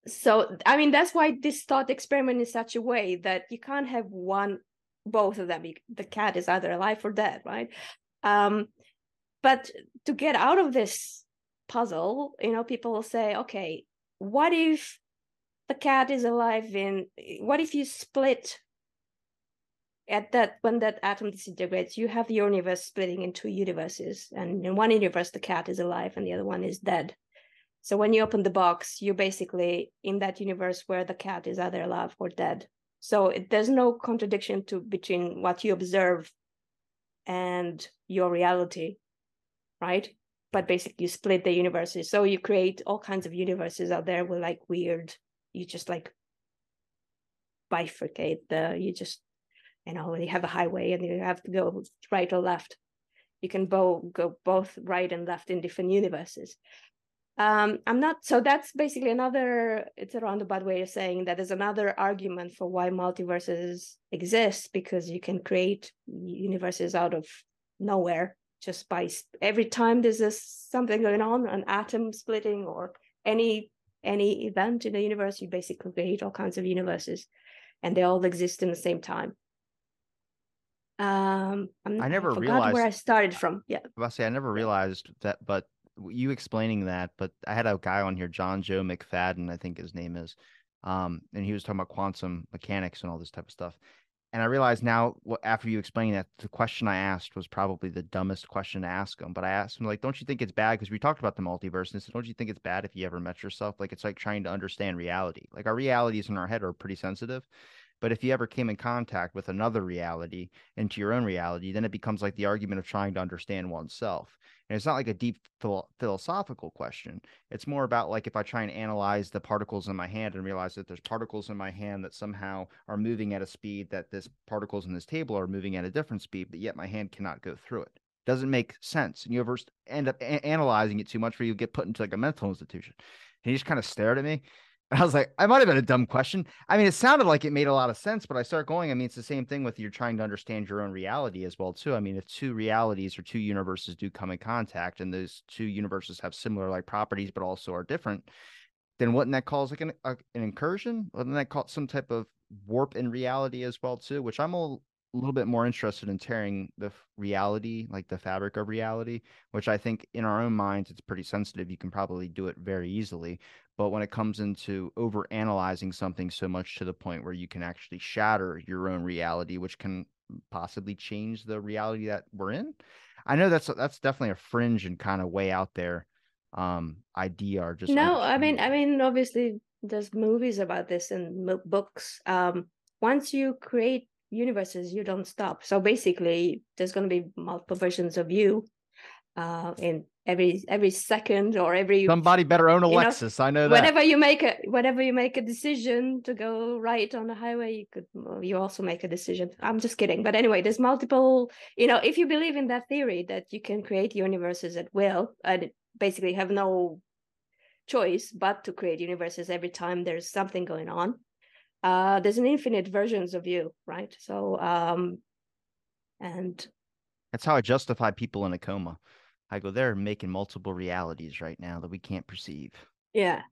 So, I mean, that's why this thought experiment is such a way that you can't have one, both of them. The cat is either alive or dead, right? Um, but to get out of this puzzle, you know, people will say, okay, what if the cat is alive in what if you split at that when that atom disintegrates you have the universe splitting in two universes and in one universe the cat is alive and the other one is dead. So when you open the box you're basically in that universe where the cat is either alive or dead. So it, there's no contradiction to between what you observe and your reality right? But basically you split the universes. So you create all kinds of universes out there with like weird you just like bifurcate the you just you know you have a highway and you have to go right or left you can both go both right and left in different universes. Um i'm not so that's basically another it's a roundabout way of saying that there's another argument for why multiverses exist because you can create universes out of nowhere just by every time there's a, something going on an atom splitting or any any event in the universe, you basically create all kinds of universes, and they all exist in the same time. Um, I'm, i never I realized where I started from. Yeah, I say I never realized that, but you explaining that. But I had a guy on here, Johnjoe McFadden, I think his name is, um, and he was talking about quantum mechanics and all this type of stuff. And I realize now, after you explain that, the question I asked was probably the dumbest question to ask him. But I asked him, like, don't you think it's bad? Because we talked about the multiverse, and said, don't you think it's bad if you ever met yourself? Like, it's like trying to understand reality. Like, our realities in our head are pretty sensitive. But if you ever came in contact with another reality into your own reality, then it becomes like the argument of trying to understand oneself. And it's not like a deep philo- philosophical question. It's more about like if I try and analyze the particles in my hand and realize that there's particles in my hand that somehow are moving at a speed that this particles in this table are moving at a different speed, but yet my hand cannot go through it. Doesn't make sense. And you ever end up a- analyzing it too much where you get put into like a mental institution. And he just kind of stared at me. I was like, I might have been a dumb question. I mean, it sounded like it made a lot of sense, but I start going. I mean, it's the same thing with you're trying to understand your own reality as well, too. I mean, if two realities or two universes do come in contact, and those two universes have similar like properties, but also are different, then wouldn't that cause like an a, an incursion? Wouldn't that cause some type of warp in reality as well, too? Which I'm a a little bit more interested in tearing the reality, like the fabric of reality, which I think in our own minds it's pretty sensitive. You can probably do it very easily. But when it comes into over analyzing something so much to the point where you can actually shatter your own reality, which can possibly change the reality that we're in, I know that's that's definitely a fringe and kind of way out there um idea or just no i mean i mean obviously there's movies about this and books um once you create universes you don't stop. So basically there's going to be multiple versions of you uh in every every second or every somebody better own a lexus know, i know that. whenever you make a whenever you make a decision to go right on the highway you could you also make a decision. I'm just kidding. But anyway there's multiple you know if you believe in that theory that you can create universes at will and basically have no choice but to create universes every time there's something going on uh, there's an infinite versions of you, right? So, um, and that's how I justify people in a coma. I go, they're making multiple realities right now that we can't perceive. Yeah.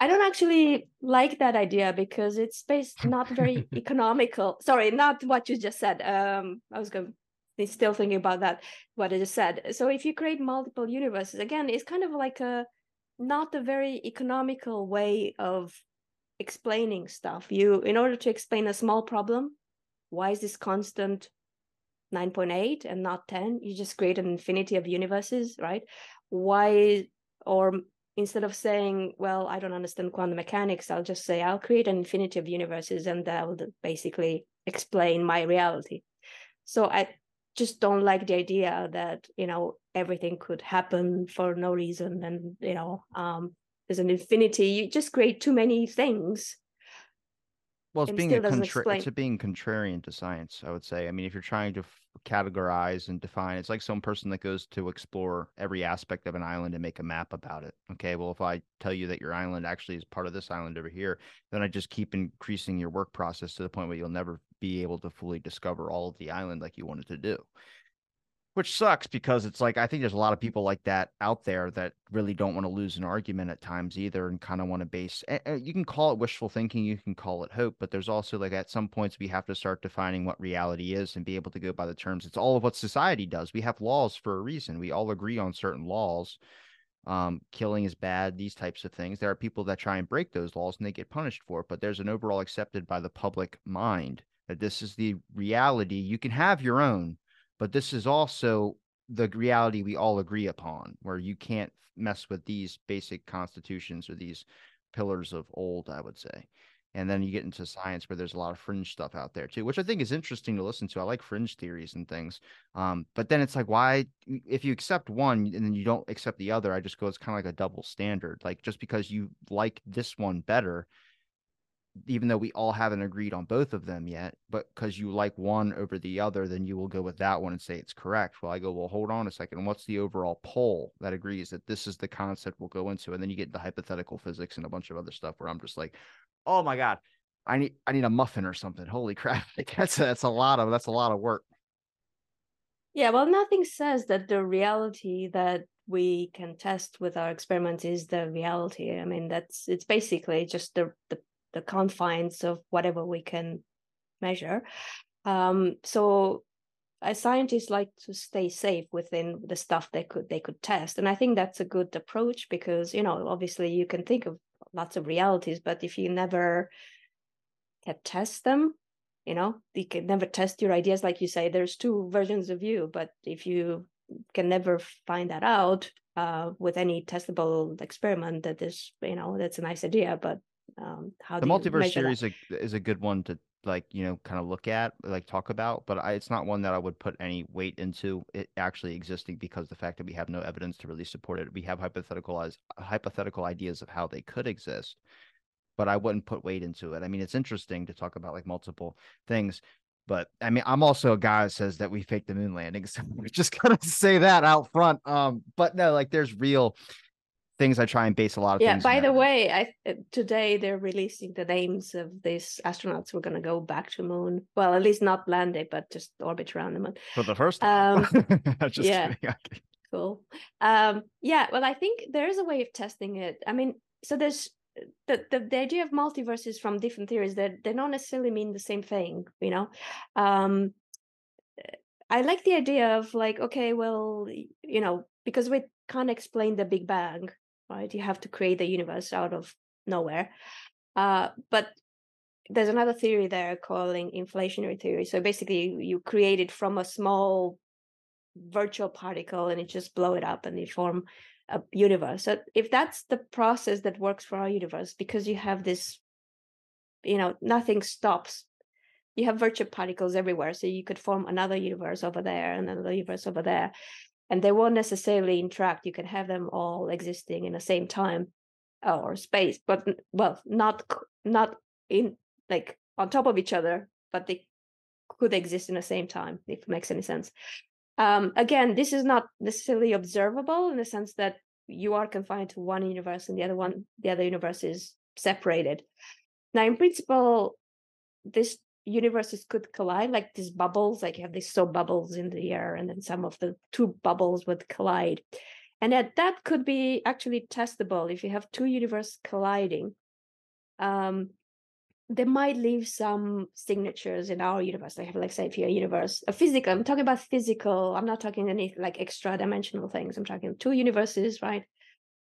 I don't actually like that idea because it's based not very economical. Sorry, not what you just said. Um, I was going still thinking about that, what I just said. So if you create multiple universes, again, it's kind of like a not a very economical way of explaining stuff. You, in order to explain a small problem, why is this constant 9.8 and not 10? You just create an infinity of universes, right? Why, or instead of saying, well, I don't understand quantum mechanics, I'll just say, I'll create an infinity of universes and that will basically explain my reality. So I just don't like the idea that, you know, everything could happen for no reason and, you know, um, there's an infinity. You just create too many things. Well it's being a contra- it's a being contrarian to science i would say. I mean if you're trying to f- categorize and define it's like some person that goes to explore every aspect of an island and make a map about it. Okay well if i tell you that your island actually is part of this island over here then i just keep increasing your work process to the point where you'll never be able to fully discover all of the island like you wanted to do which sucks because it's like I think there's a lot of people like that out there that really don't want to lose an argument at times either, and kind of want to base. You can call it wishful thinking, you can call it hope, but there's also like at some points we have to start defining what reality is and be able to go by the terms. It's all of what society does. We have laws for a reason. We all agree on certain laws. Um, killing is bad. These types of things. There are people that try and break those laws and they get punished for it. But there's an overall accepted by the public mind that this is the reality. You can have your own but this is also the reality we all agree upon where you can't mess with these basic constitutions or these pillars of old i would say and then you get into science where there's a lot of fringe stuff out there too which i think is interesting to listen to i like fringe theories and things um, but then it's like why if you accept one and then you don't accept the other i just go it's kind of like a double standard like just because you like this one better even though we all haven't agreed on both of them yet, but because you like one over the other, then you will go with that one and say it's correct. Well, I go, well, hold on a second. What's the overall poll that agrees that this is the concept we'll go into? And then you get the hypothetical physics and a bunch of other stuff where I'm just like, oh my God, I need I need a muffin or something. Holy crap. That's that's a lot of that's a lot of work. Yeah, well, nothing says that the reality that we can test with our experiments is the reality. I mean, that's it's basically just the the the confines of whatever we can measure. Um, so as scientists like to stay safe within the stuff they could they could test and i think that's a good approach because you know obviously you can think of lots of realities but if you never can test them you know you can never test your ideas like you say there's two versions of you but if you can never find that out uh, with any testable experiment that is you know that's a nice idea but um, how the multiverse series is a, is a good one to like you know kind of look at like talk about but I, it's not one that i would put any weight into it actually existing because the fact that we have no evidence to really support it we have hypothetical hypothetical ideas of how they could exist but I wouldn't put weight into it. I mean, it's interesting to talk about like multiple things, but I mean, I'm also a guy that says that we faked the moon landing, so we're just gonna say that out front. Um, but no, like there's real things I try and base a lot of things. yeah, by the way, I uh, today they're releasing the names of these astronauts who are going to go back to moon. Well, at least not land it, but just orbit around the moon for the first time. Um, yeah, cool. Um, yeah, well, I think there is a way of testing it. I mean, so there's the, the, the idea of multiverses from different theories that they don't necessarily mean the same thing you know um i like the idea of like okay well you know because we can't explain the big bang right you have to create the universe out of nowhere uh but there's another theory there calling inflationary theory so basically you create it from a small virtual particle and it just blow it up and you form a universe. So if that's the process that works for our universe, because you have this, you know, nothing stops. You have virtual particles everywhere, so you could form another universe over there and another universe over there, and they won't necessarily interact. You can have them all existing in the same time or space, but well, not not in like on top of each other, but they could exist in the same time if it makes any sense um, again, this is not necessarily observable in the sense that you are confined to one universe and the other one, the other universe is separated. Now, in principle, this universes could collide like these bubbles, like you have these soap bubbles in the air, and then some of the two bubbles would collide. And that, that could be actually testable if you have two universes colliding. Um, they might leave some signatures in our universe. They have, like, say, if a universe, a physical. I'm talking about physical. I'm not talking any like extra dimensional things. I'm talking two universes, right,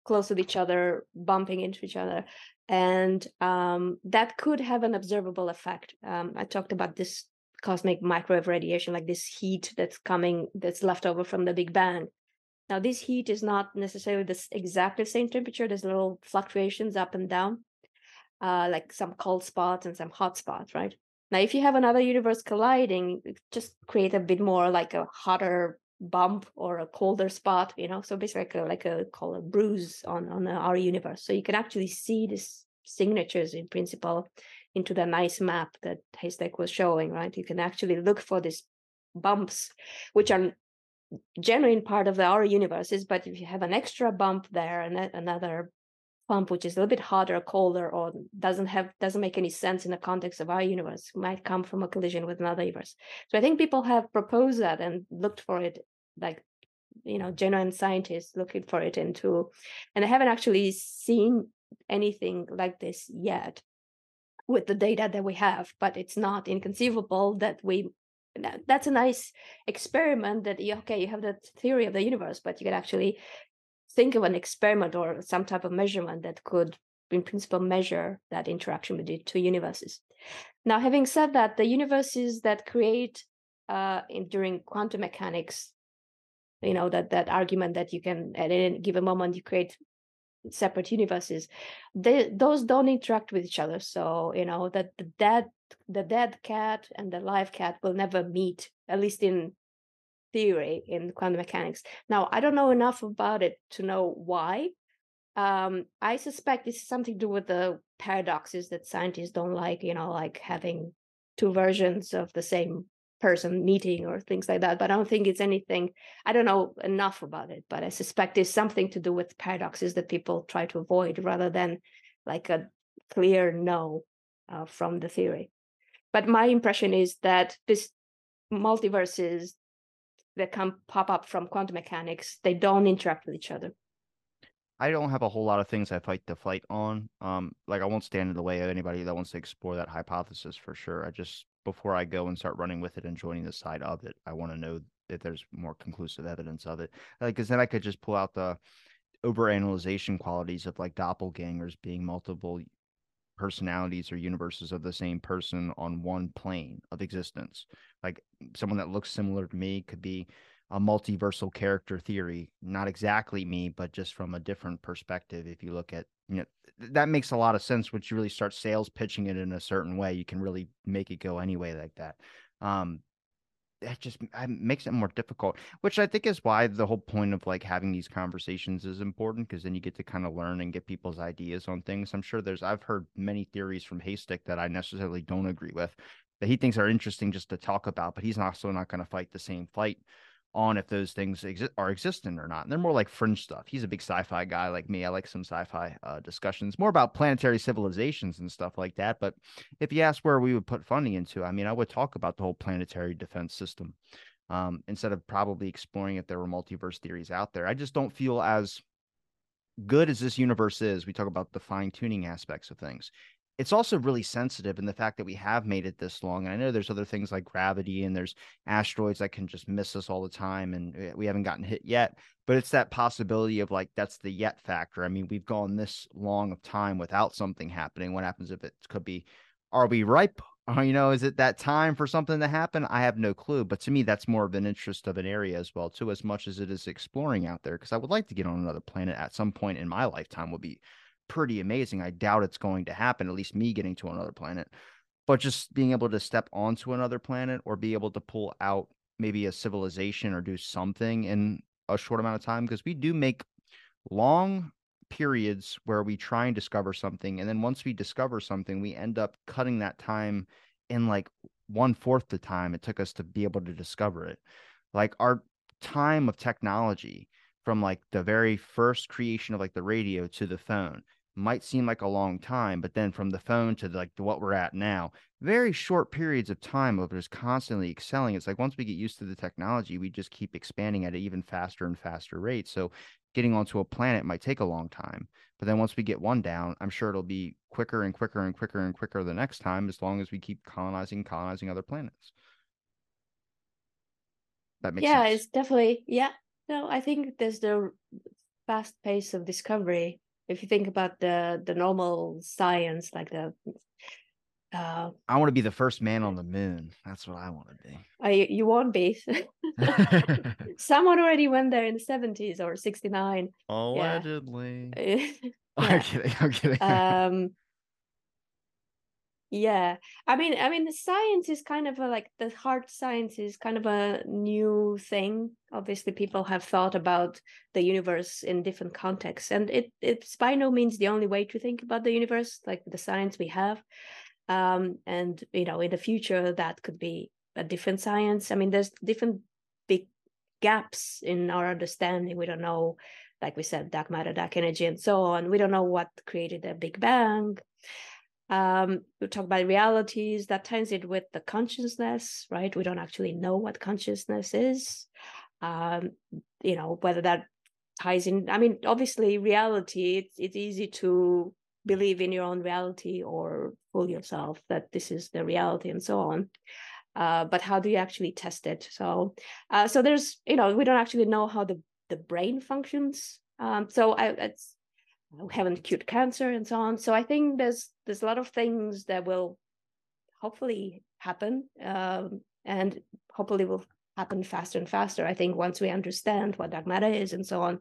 close to each other, bumping into each other, and um, that could have an observable effect. Um, I talked about this cosmic microwave radiation, like this heat that's coming, that's left over from the Big Bang. Now, this heat is not necessarily the exactly same temperature. There's little fluctuations up and down uh, like some cold spots and some hot spots, right? Now, if you have another universe colliding, just create a bit more like a hotter bump or a colder spot, you know. So basically, like a, like a call a bruise on on uh, our universe. So you can actually see these signatures in principle into the nice map that Haystack was showing, right? You can actually look for these bumps, which are genuine part of the our universes. But if you have an extra bump there and another pump which is a little bit hotter colder or doesn't have doesn't make any sense in the context of our universe might come from a collision with another universe. So i think people have proposed that and looked for it like you know genuine scientists looking for it into and i haven't actually seen anything like this yet with the data that we have but it's not inconceivable that we that's a nice experiment that you okay you have the theory of the universe but you can actually think of an experiment or some type of measurement that could, in principle, measure that interaction between two universes. Now, having said that, the universes that create uh, in, during quantum mechanics, you know that that argument that you can at any given moment you create separate universes, they, those don't interact with each other. So you know that the dead the dead cat and the live cat will never meet, at least in theory in quantum mechanics. Now, I don't know enough about it to know why. Um, I suspect it's something to do with the paradoxes that scientists don't like, you know, like having two versions of the same person meeting or things like that. But I don't think it's anything, I don't know enough about it, but I suspect it's something to do with paradoxes that people try to avoid rather than like a clear no uh, from the theory. But my impression is that this multiverses that can pop up from quantum mechanics they don't interact with each other. I don't have a whole lot of things i fight the fight on. Um like i won't stand in the way of anybody that wants to explore that hypothesis for sure. I just before i go and start running with it and joining the side of it i want to know if there's more conclusive evidence of it. Like because then i could just pull out the overanalyzation qualities of like doppelgangers being multiple personalities or universes of the same person on one plane of existence. Like someone that looks similar to me could be a multiversal character theory, not exactly me, but just from a different perspective. If you look at, you know, that makes a lot of sense. Once you really start sales pitching it in a certain way, you can really make it go anyway like that. Um, that just makes it more difficult, which I think is why the whole point of like having these conversations is important because then you get to kind of learn and get people's ideas on things. I'm sure there's I've heard many theories from Haystick that I necessarily don't agree with that he thinks are interesting just to talk about, but he's also not going to fight the same fight on if those things exist are existent or not. And they're more like fringe stuff. He's a big sci-fi guy like me. I like some sci-fi uh, discussions, more about planetary civilizations and stuff like that. But if you ask where we would put funding into, I mean, I would talk about the whole planetary defense system um, instead of probably exploring if there were multiverse theories out there. I just don't feel as good as this universe is. We talk about the fine tuning aspects of things it's also really sensitive in the fact that we have made it this long. And I know there's other things like gravity and there's asteroids that can just miss us all the time and eh, we haven't gotten hit yet. But it's that possibility of like that's the yet factor. I mean, we've gone this long of time without something happening. What happens if it could be are we ripe? Or, you know, is it that time for something to happen? I have no clue. But to me, that's more of an interest of an area as well, too, as much as it is exploring out there. Because I would like to get on another planet at some point in my lifetime would be pretty amazing. I doubt it's going to happen, at least me getting to another planet. But just being able to step onto another planet or be able to pull out maybe a civilization or do something in a short amount of time, because we do make long periods where we try and discover something. And then once we discover something, we end up cutting that time in like one fourth the time it took us to be able to discover it. Like our time of technology from like the very first creation of like the radio to the phone might seem like a long time, but then from the phone to like what we're at now, very short periods of time of just constantly excelling. It's like once we get used to the technology, we just keep expanding at an even faster and faster rate. So getting onto a planet might take a long time, but then once we get one down, I'm sure it'll be quicker and quicker and quicker and quicker the next time as long as we keep colonizing, colonizing other planets. That makes yeah, sense. it's definitely yeah. No, I think there's the fast pace of discovery if you think about the the normal science like the uh, I want to be the first man on the moon. That's what I want to be. Uh, you, you won't be. Someone already went there in the 70s or 69. Allegedly. Yeah. I'm kidding. I'm kidding. Um, yeah i mean i mean the science is kind of a, like the hard science is kind of a new thing. Obviously people have thought about the universe in different contexts and it it's by no means the only way to think about the universe like the science we have. Um and you know in the future that could be a different science. I mean there's different big gaps in our understanding. We don't know like we said dark matter dark energy and so on. We don't know what created the big bang um, we talk about realities that ties it with the consciousness, right? We don't actually know what consciousness is. Um, you know, whether that ties in. I mean, obviously, reality. It's it's easy to believe in your own reality or fool yourself that this is the reality and so on. Uh, but how do you actually test it? So, uh, so there's you know we don't actually know how the the brain functions. Um, so I, it's haven't cured cancer and so on. So I think there's there's a lot of things that will hopefully happen, um, and hopefully will happen faster and faster. I think once we understand what dark matter is and so on,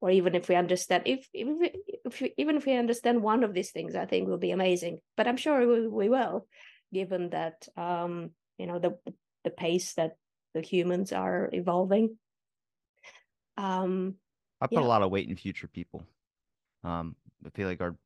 or even if we understand if if, if we, even if we understand one of these things, I think will be amazing. But I'm sure we, we will, given that um, you know the the pace that the humans are evolving. Um, I put yeah. a lot of weight in future people. Um, I feel like our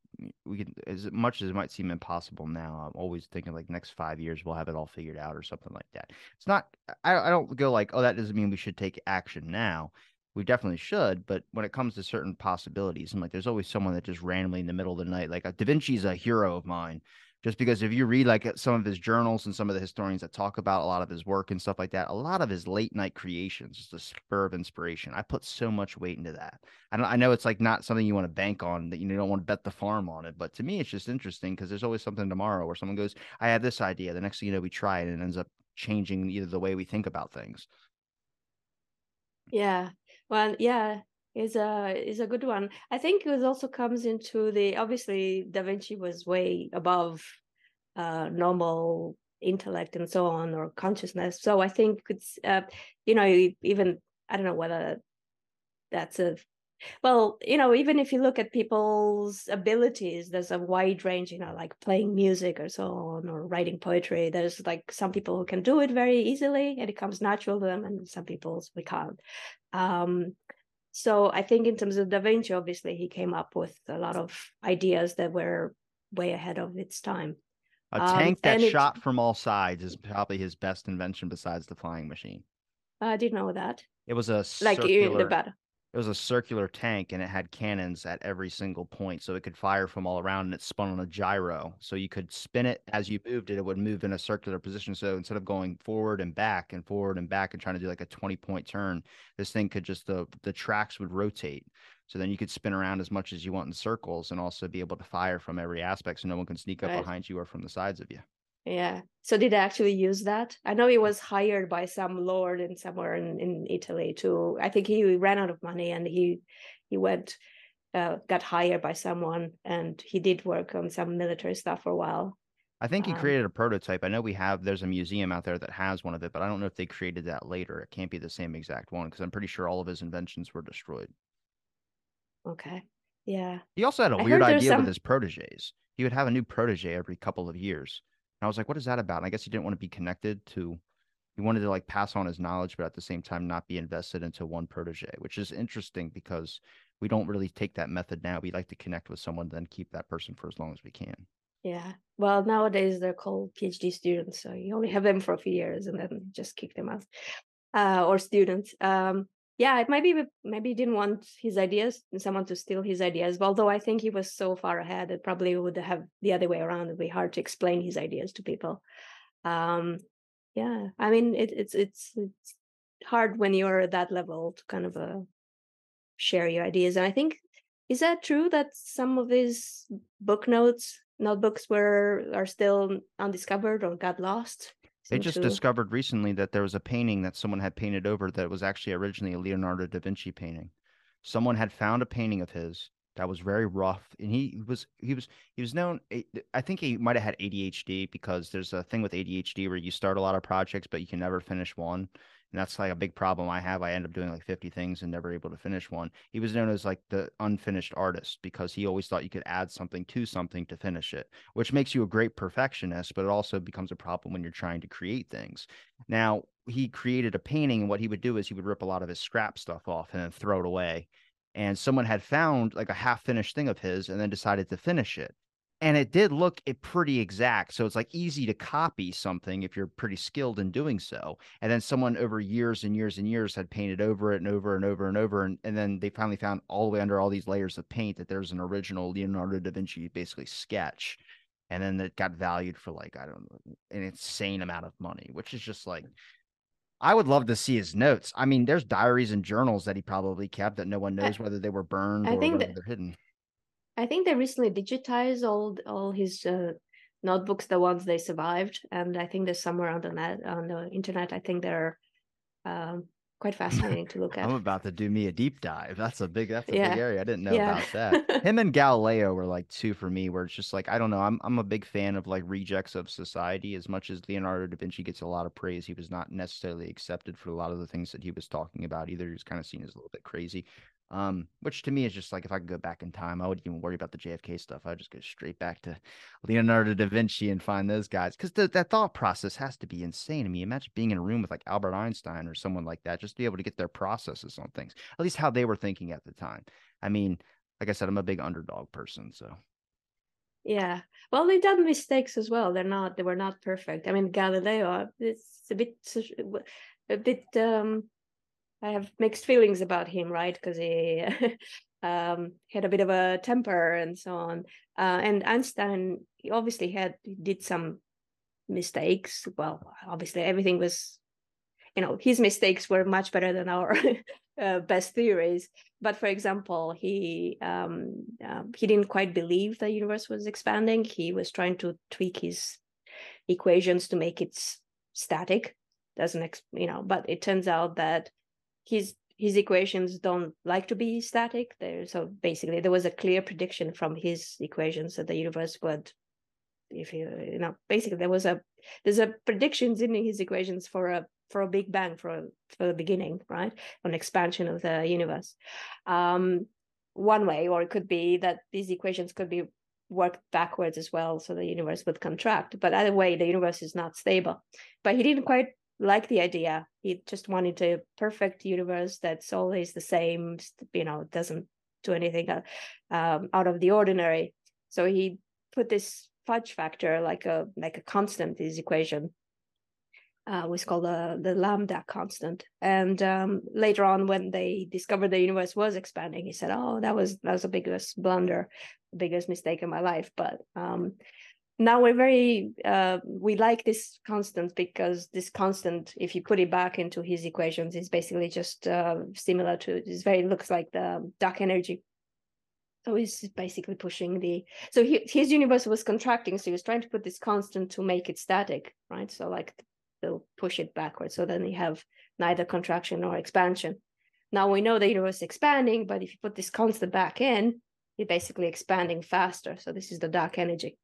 we can as much as it might seem impossible now. I'm always thinking like next five years we'll have it all figured out or something like that. It's not. I I don't go like oh that doesn't mean we should take action now. We definitely should, but when it comes to certain possibilities, I'm like, there's always someone that just randomly in the middle of the night, like Da Vinci's a hero of mine just because if you read like uh, some of his journals and some of the historians that talk about a lot of his work and stuff like that, a lot of his late night creations, just a spur of inspiration. I put so much weight into that. I know it's like not something you want to bank on that you don't want to bet the farm on it, but to me, it's just interesting because there's always something tomorrow where someone goes, I have this idea. The next thing you know, we try it and it ends up changing either the way we think about things. Yeah. Well, yeah, is a is a good one. I think it also comes into the obviously Da Vinci was way above uh, normal intellect and so on or consciousness. So I think it's uh, you know even I don't know whether that's a well you know even if you look at people's abilities there's a wide range you know like playing music or so on or writing poetry there's like some people who can do it very easily and it comes natural to them and some people we can't um, so I think in terms of Da Vinci, obviously he came up with a lot of ideas that were way ahead of its time. A um, tank that shot it, from all sides is probably his best invention besides the flying machine. I didn't know that. It was a like circular, in the battle it was a circular tank and it had cannons at every single point so it could fire from all around and it spun on a gyro. So you could spin it as you moved it it would move in a circular position. So instead of going forward and back and forward and back and trying to do like a 20 point turn this thing could just the the tracks would rotate. So then you could spin around as much as you want in circles and also be able to fire from every aspect so no one can sneak up right. behind you or from the sides of you yeah. So did I actually use that? I know he was hired by some lord in somewhere in, in Italy to I think he ran out of money and he he went uh, got hired by someone and he did work on some military stuff for a while. I think he um, created a prototype. I know we have there's a museum out there that has one of it, but I don't know if they created that later. It can't be the same exact one because I'm pretty sure all of his inventions were destroyed. Okay. Yeah. He also had a I weird idea some... with his proteges. He would have a new protege every couple of years. I was like, what is that about? And I guess he didn't want to be connected to, he wanted to like pass on his knowledge, but at the same time, not be invested into one protege, which is interesting because we don't really take that method now. We like to connect with someone, then keep that person for as long as we can. Yeah. Well, nowadays they're called PhD students. So you only have them for a few years and then just kick them out uh, or students. Um, yeah, it might be maybe he didn't want his ideas and someone to steal his ideas. Although I think he was so far ahead, it probably would have the other way around. It'd be hard to explain his ideas to people. Um, yeah, I mean, it, it's it's it's hard when you're at that level to kind of uh, share your ideas. And I think is that true that some of his book notes notebooks were are still undiscovered or got lost? They just discovered recently that there was a painting that someone had painted over that was actually originally a Leonardo da Vinci painting. Someone had found a painting of his that was very rough, and he was he was he was known. Eh, I think he might have had ADHD because there's a thing with ADHD where you start a lot of projects but you can never finish one and that's like a big problem I have. I end up doing like 50 things and never able to finish one. He was known as like the unfinished artist because he always thought you could add something to something to finish it, which makes you a great perfectionist, but it also becomes a problem when you're trying to create things. Now, he created a painting, and what he would do is he would rip a lot of his scrap stuff off and then throw it away. And someone had found like a half finished thing of his and then decided to finish it and it did look it pretty exact so it's like easy to copy something if you're pretty skilled in doing so and then someone over years and years and years had painted over it and over and over and over and, and then they finally found all the way under all these layers of paint that there's an original leonardo da vinci basically sketch and then it got valued for like i don't know an insane amount of money which is just like I would love to see his notes. I mean, there's diaries and journals that he probably kept that no one knows whether they were burned I or whether that, they're hidden. I think they recently digitized all all his uh, notebooks, the ones they survived, and I think there's somewhere on the net on the internet. I think they're um, quite fascinating to look at. I'm about to do me a deep dive. That's a big that's a yeah. big area. I didn't know yeah. about that. Him and Galileo were like two for me, where it's just like I don't know. I'm I'm a big fan of like rejects of society. As much as Leonardo da Vinci gets a lot of praise, he was not necessarily accepted for a lot of the things that he was talking about. Either he was kind of seen as a little bit crazy. Um, which to me is just like if I could go back in time, I wouldn't even worry about the JFK stuff. I'd just go straight back to Leonardo da Vinci and find those guys because that thought process has to be insane. I mean, imagine being in a room with like Albert Einstein or someone like that, just to be able to get their processes on things, at least how they were thinking at the time. I mean, like I said, I'm a big underdog person, so. Yeah, well, they've done mistakes as well. They're not. They were not perfect. I mean, Galileo. It's a bit, a bit um I have mixed feelings about him, right? Because he um, had a bit of a temper and so on. Uh, and Einstein he obviously had did some mistakes. Well, obviously everything was, you know, his mistakes were much better than our uh, best theories. But for example, he um, uh, he didn't quite believe the universe was expanding. He was trying to tweak his equations to make it static. Doesn't ex- you know? But it turns out that his his equations don't like to be static. There, so basically, there was a clear prediction from his equations that the universe would, if you you know, basically there was a there's a predictions in his equations for a for a big bang for a, for the beginning, right? An expansion of the universe. Um, one way, or it could be that these equations could be worked backwards as well, so the universe would contract. But either way, the universe is not stable. But he didn't quite like the idea. He just wanted a perfect universe that's always the same, you know, doesn't do anything uh, um, out of the ordinary. So he put this fudge factor, like a like a constant, his equation, uh, was called the, the lambda constant. And um, later on, when they discovered the universe was expanding, he said, "Oh, that was that was the biggest blunder, biggest mistake in my life." But um, now we're very uh, we like this constant because this constant, if you put it back into his equations, is basically just uh, similar to it's very looks like the dark energy. So he's basically pushing the so he, his universe was contracting, so he was trying to put this constant to make it static, right? So like they'll push it backwards. So then you have neither contraction nor expansion. Now we know the universe is expanding, but if you put this constant back in, it's basically expanding faster. So this is the dark energy,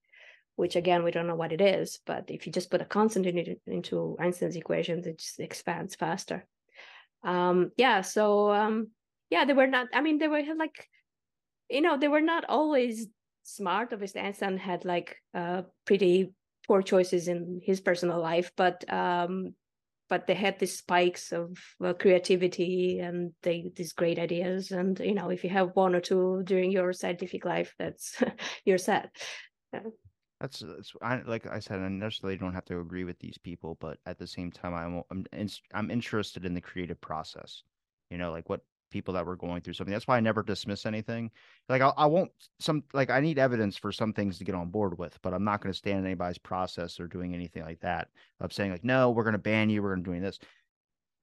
which again, we don't know what it is. But if you just put a constant in into Einstein's equations, it just expands faster. Um, yeah. So um, yeah, they were not, I mean, they were like, you know, they were not always smart. Obviously, Einstein had like uh, pretty poor choices in his personal life, but um, but they had these spikes of uh, creativity and they these great ideas. And you know, if you have one or two during your scientific life, that's you're set. Yeah. That's, that's I, like I said, I necessarily don't have to agree with these people, but at the same time, I'm I'm I'm interested in the creative process. You know, like what people that were going through something. That's why I never dismiss anything. Like I, I won't some like I need evidence for some things to get on board with, but I'm not going to stand in anybody's process or doing anything like that. Of saying like, no, we're going to ban you. We're going to doing this.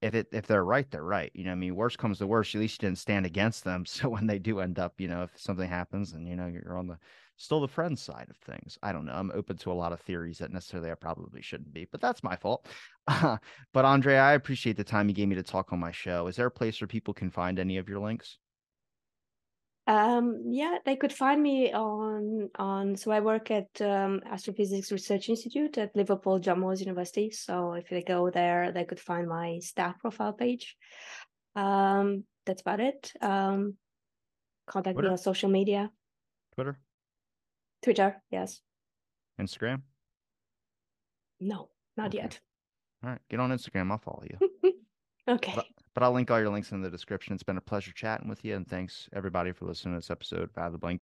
If it if they're right, they're right. You know, I mean, worst comes to worst, at least you didn't stand against them. So when they do end up, you know, if something happens, and you know you're on the still the friend side of things. I don't know. I'm open to a lot of theories that necessarily I probably shouldn't be, but that's my fault. Uh, but Andreea, I appreciate the time you gave me to talk on my show. Is there a place where people can find any of your links? Um, yeah, they could find me on on. So I work at um, Astrophysics Research Institute at Liverpool John Moores University. So if they go there, they could find my staff profile page. Um, that's about it. Um, contact Twitter? me on social media. Twitter. Twitter, yes. Instagram? No, not okay. yet. All right, get on Instagram. I'll follow you. okay. But, but, I'll link all your links in the description. It's been a pleasure chatting with you, and thanks everybody for listening to this episode of Out of the Blank.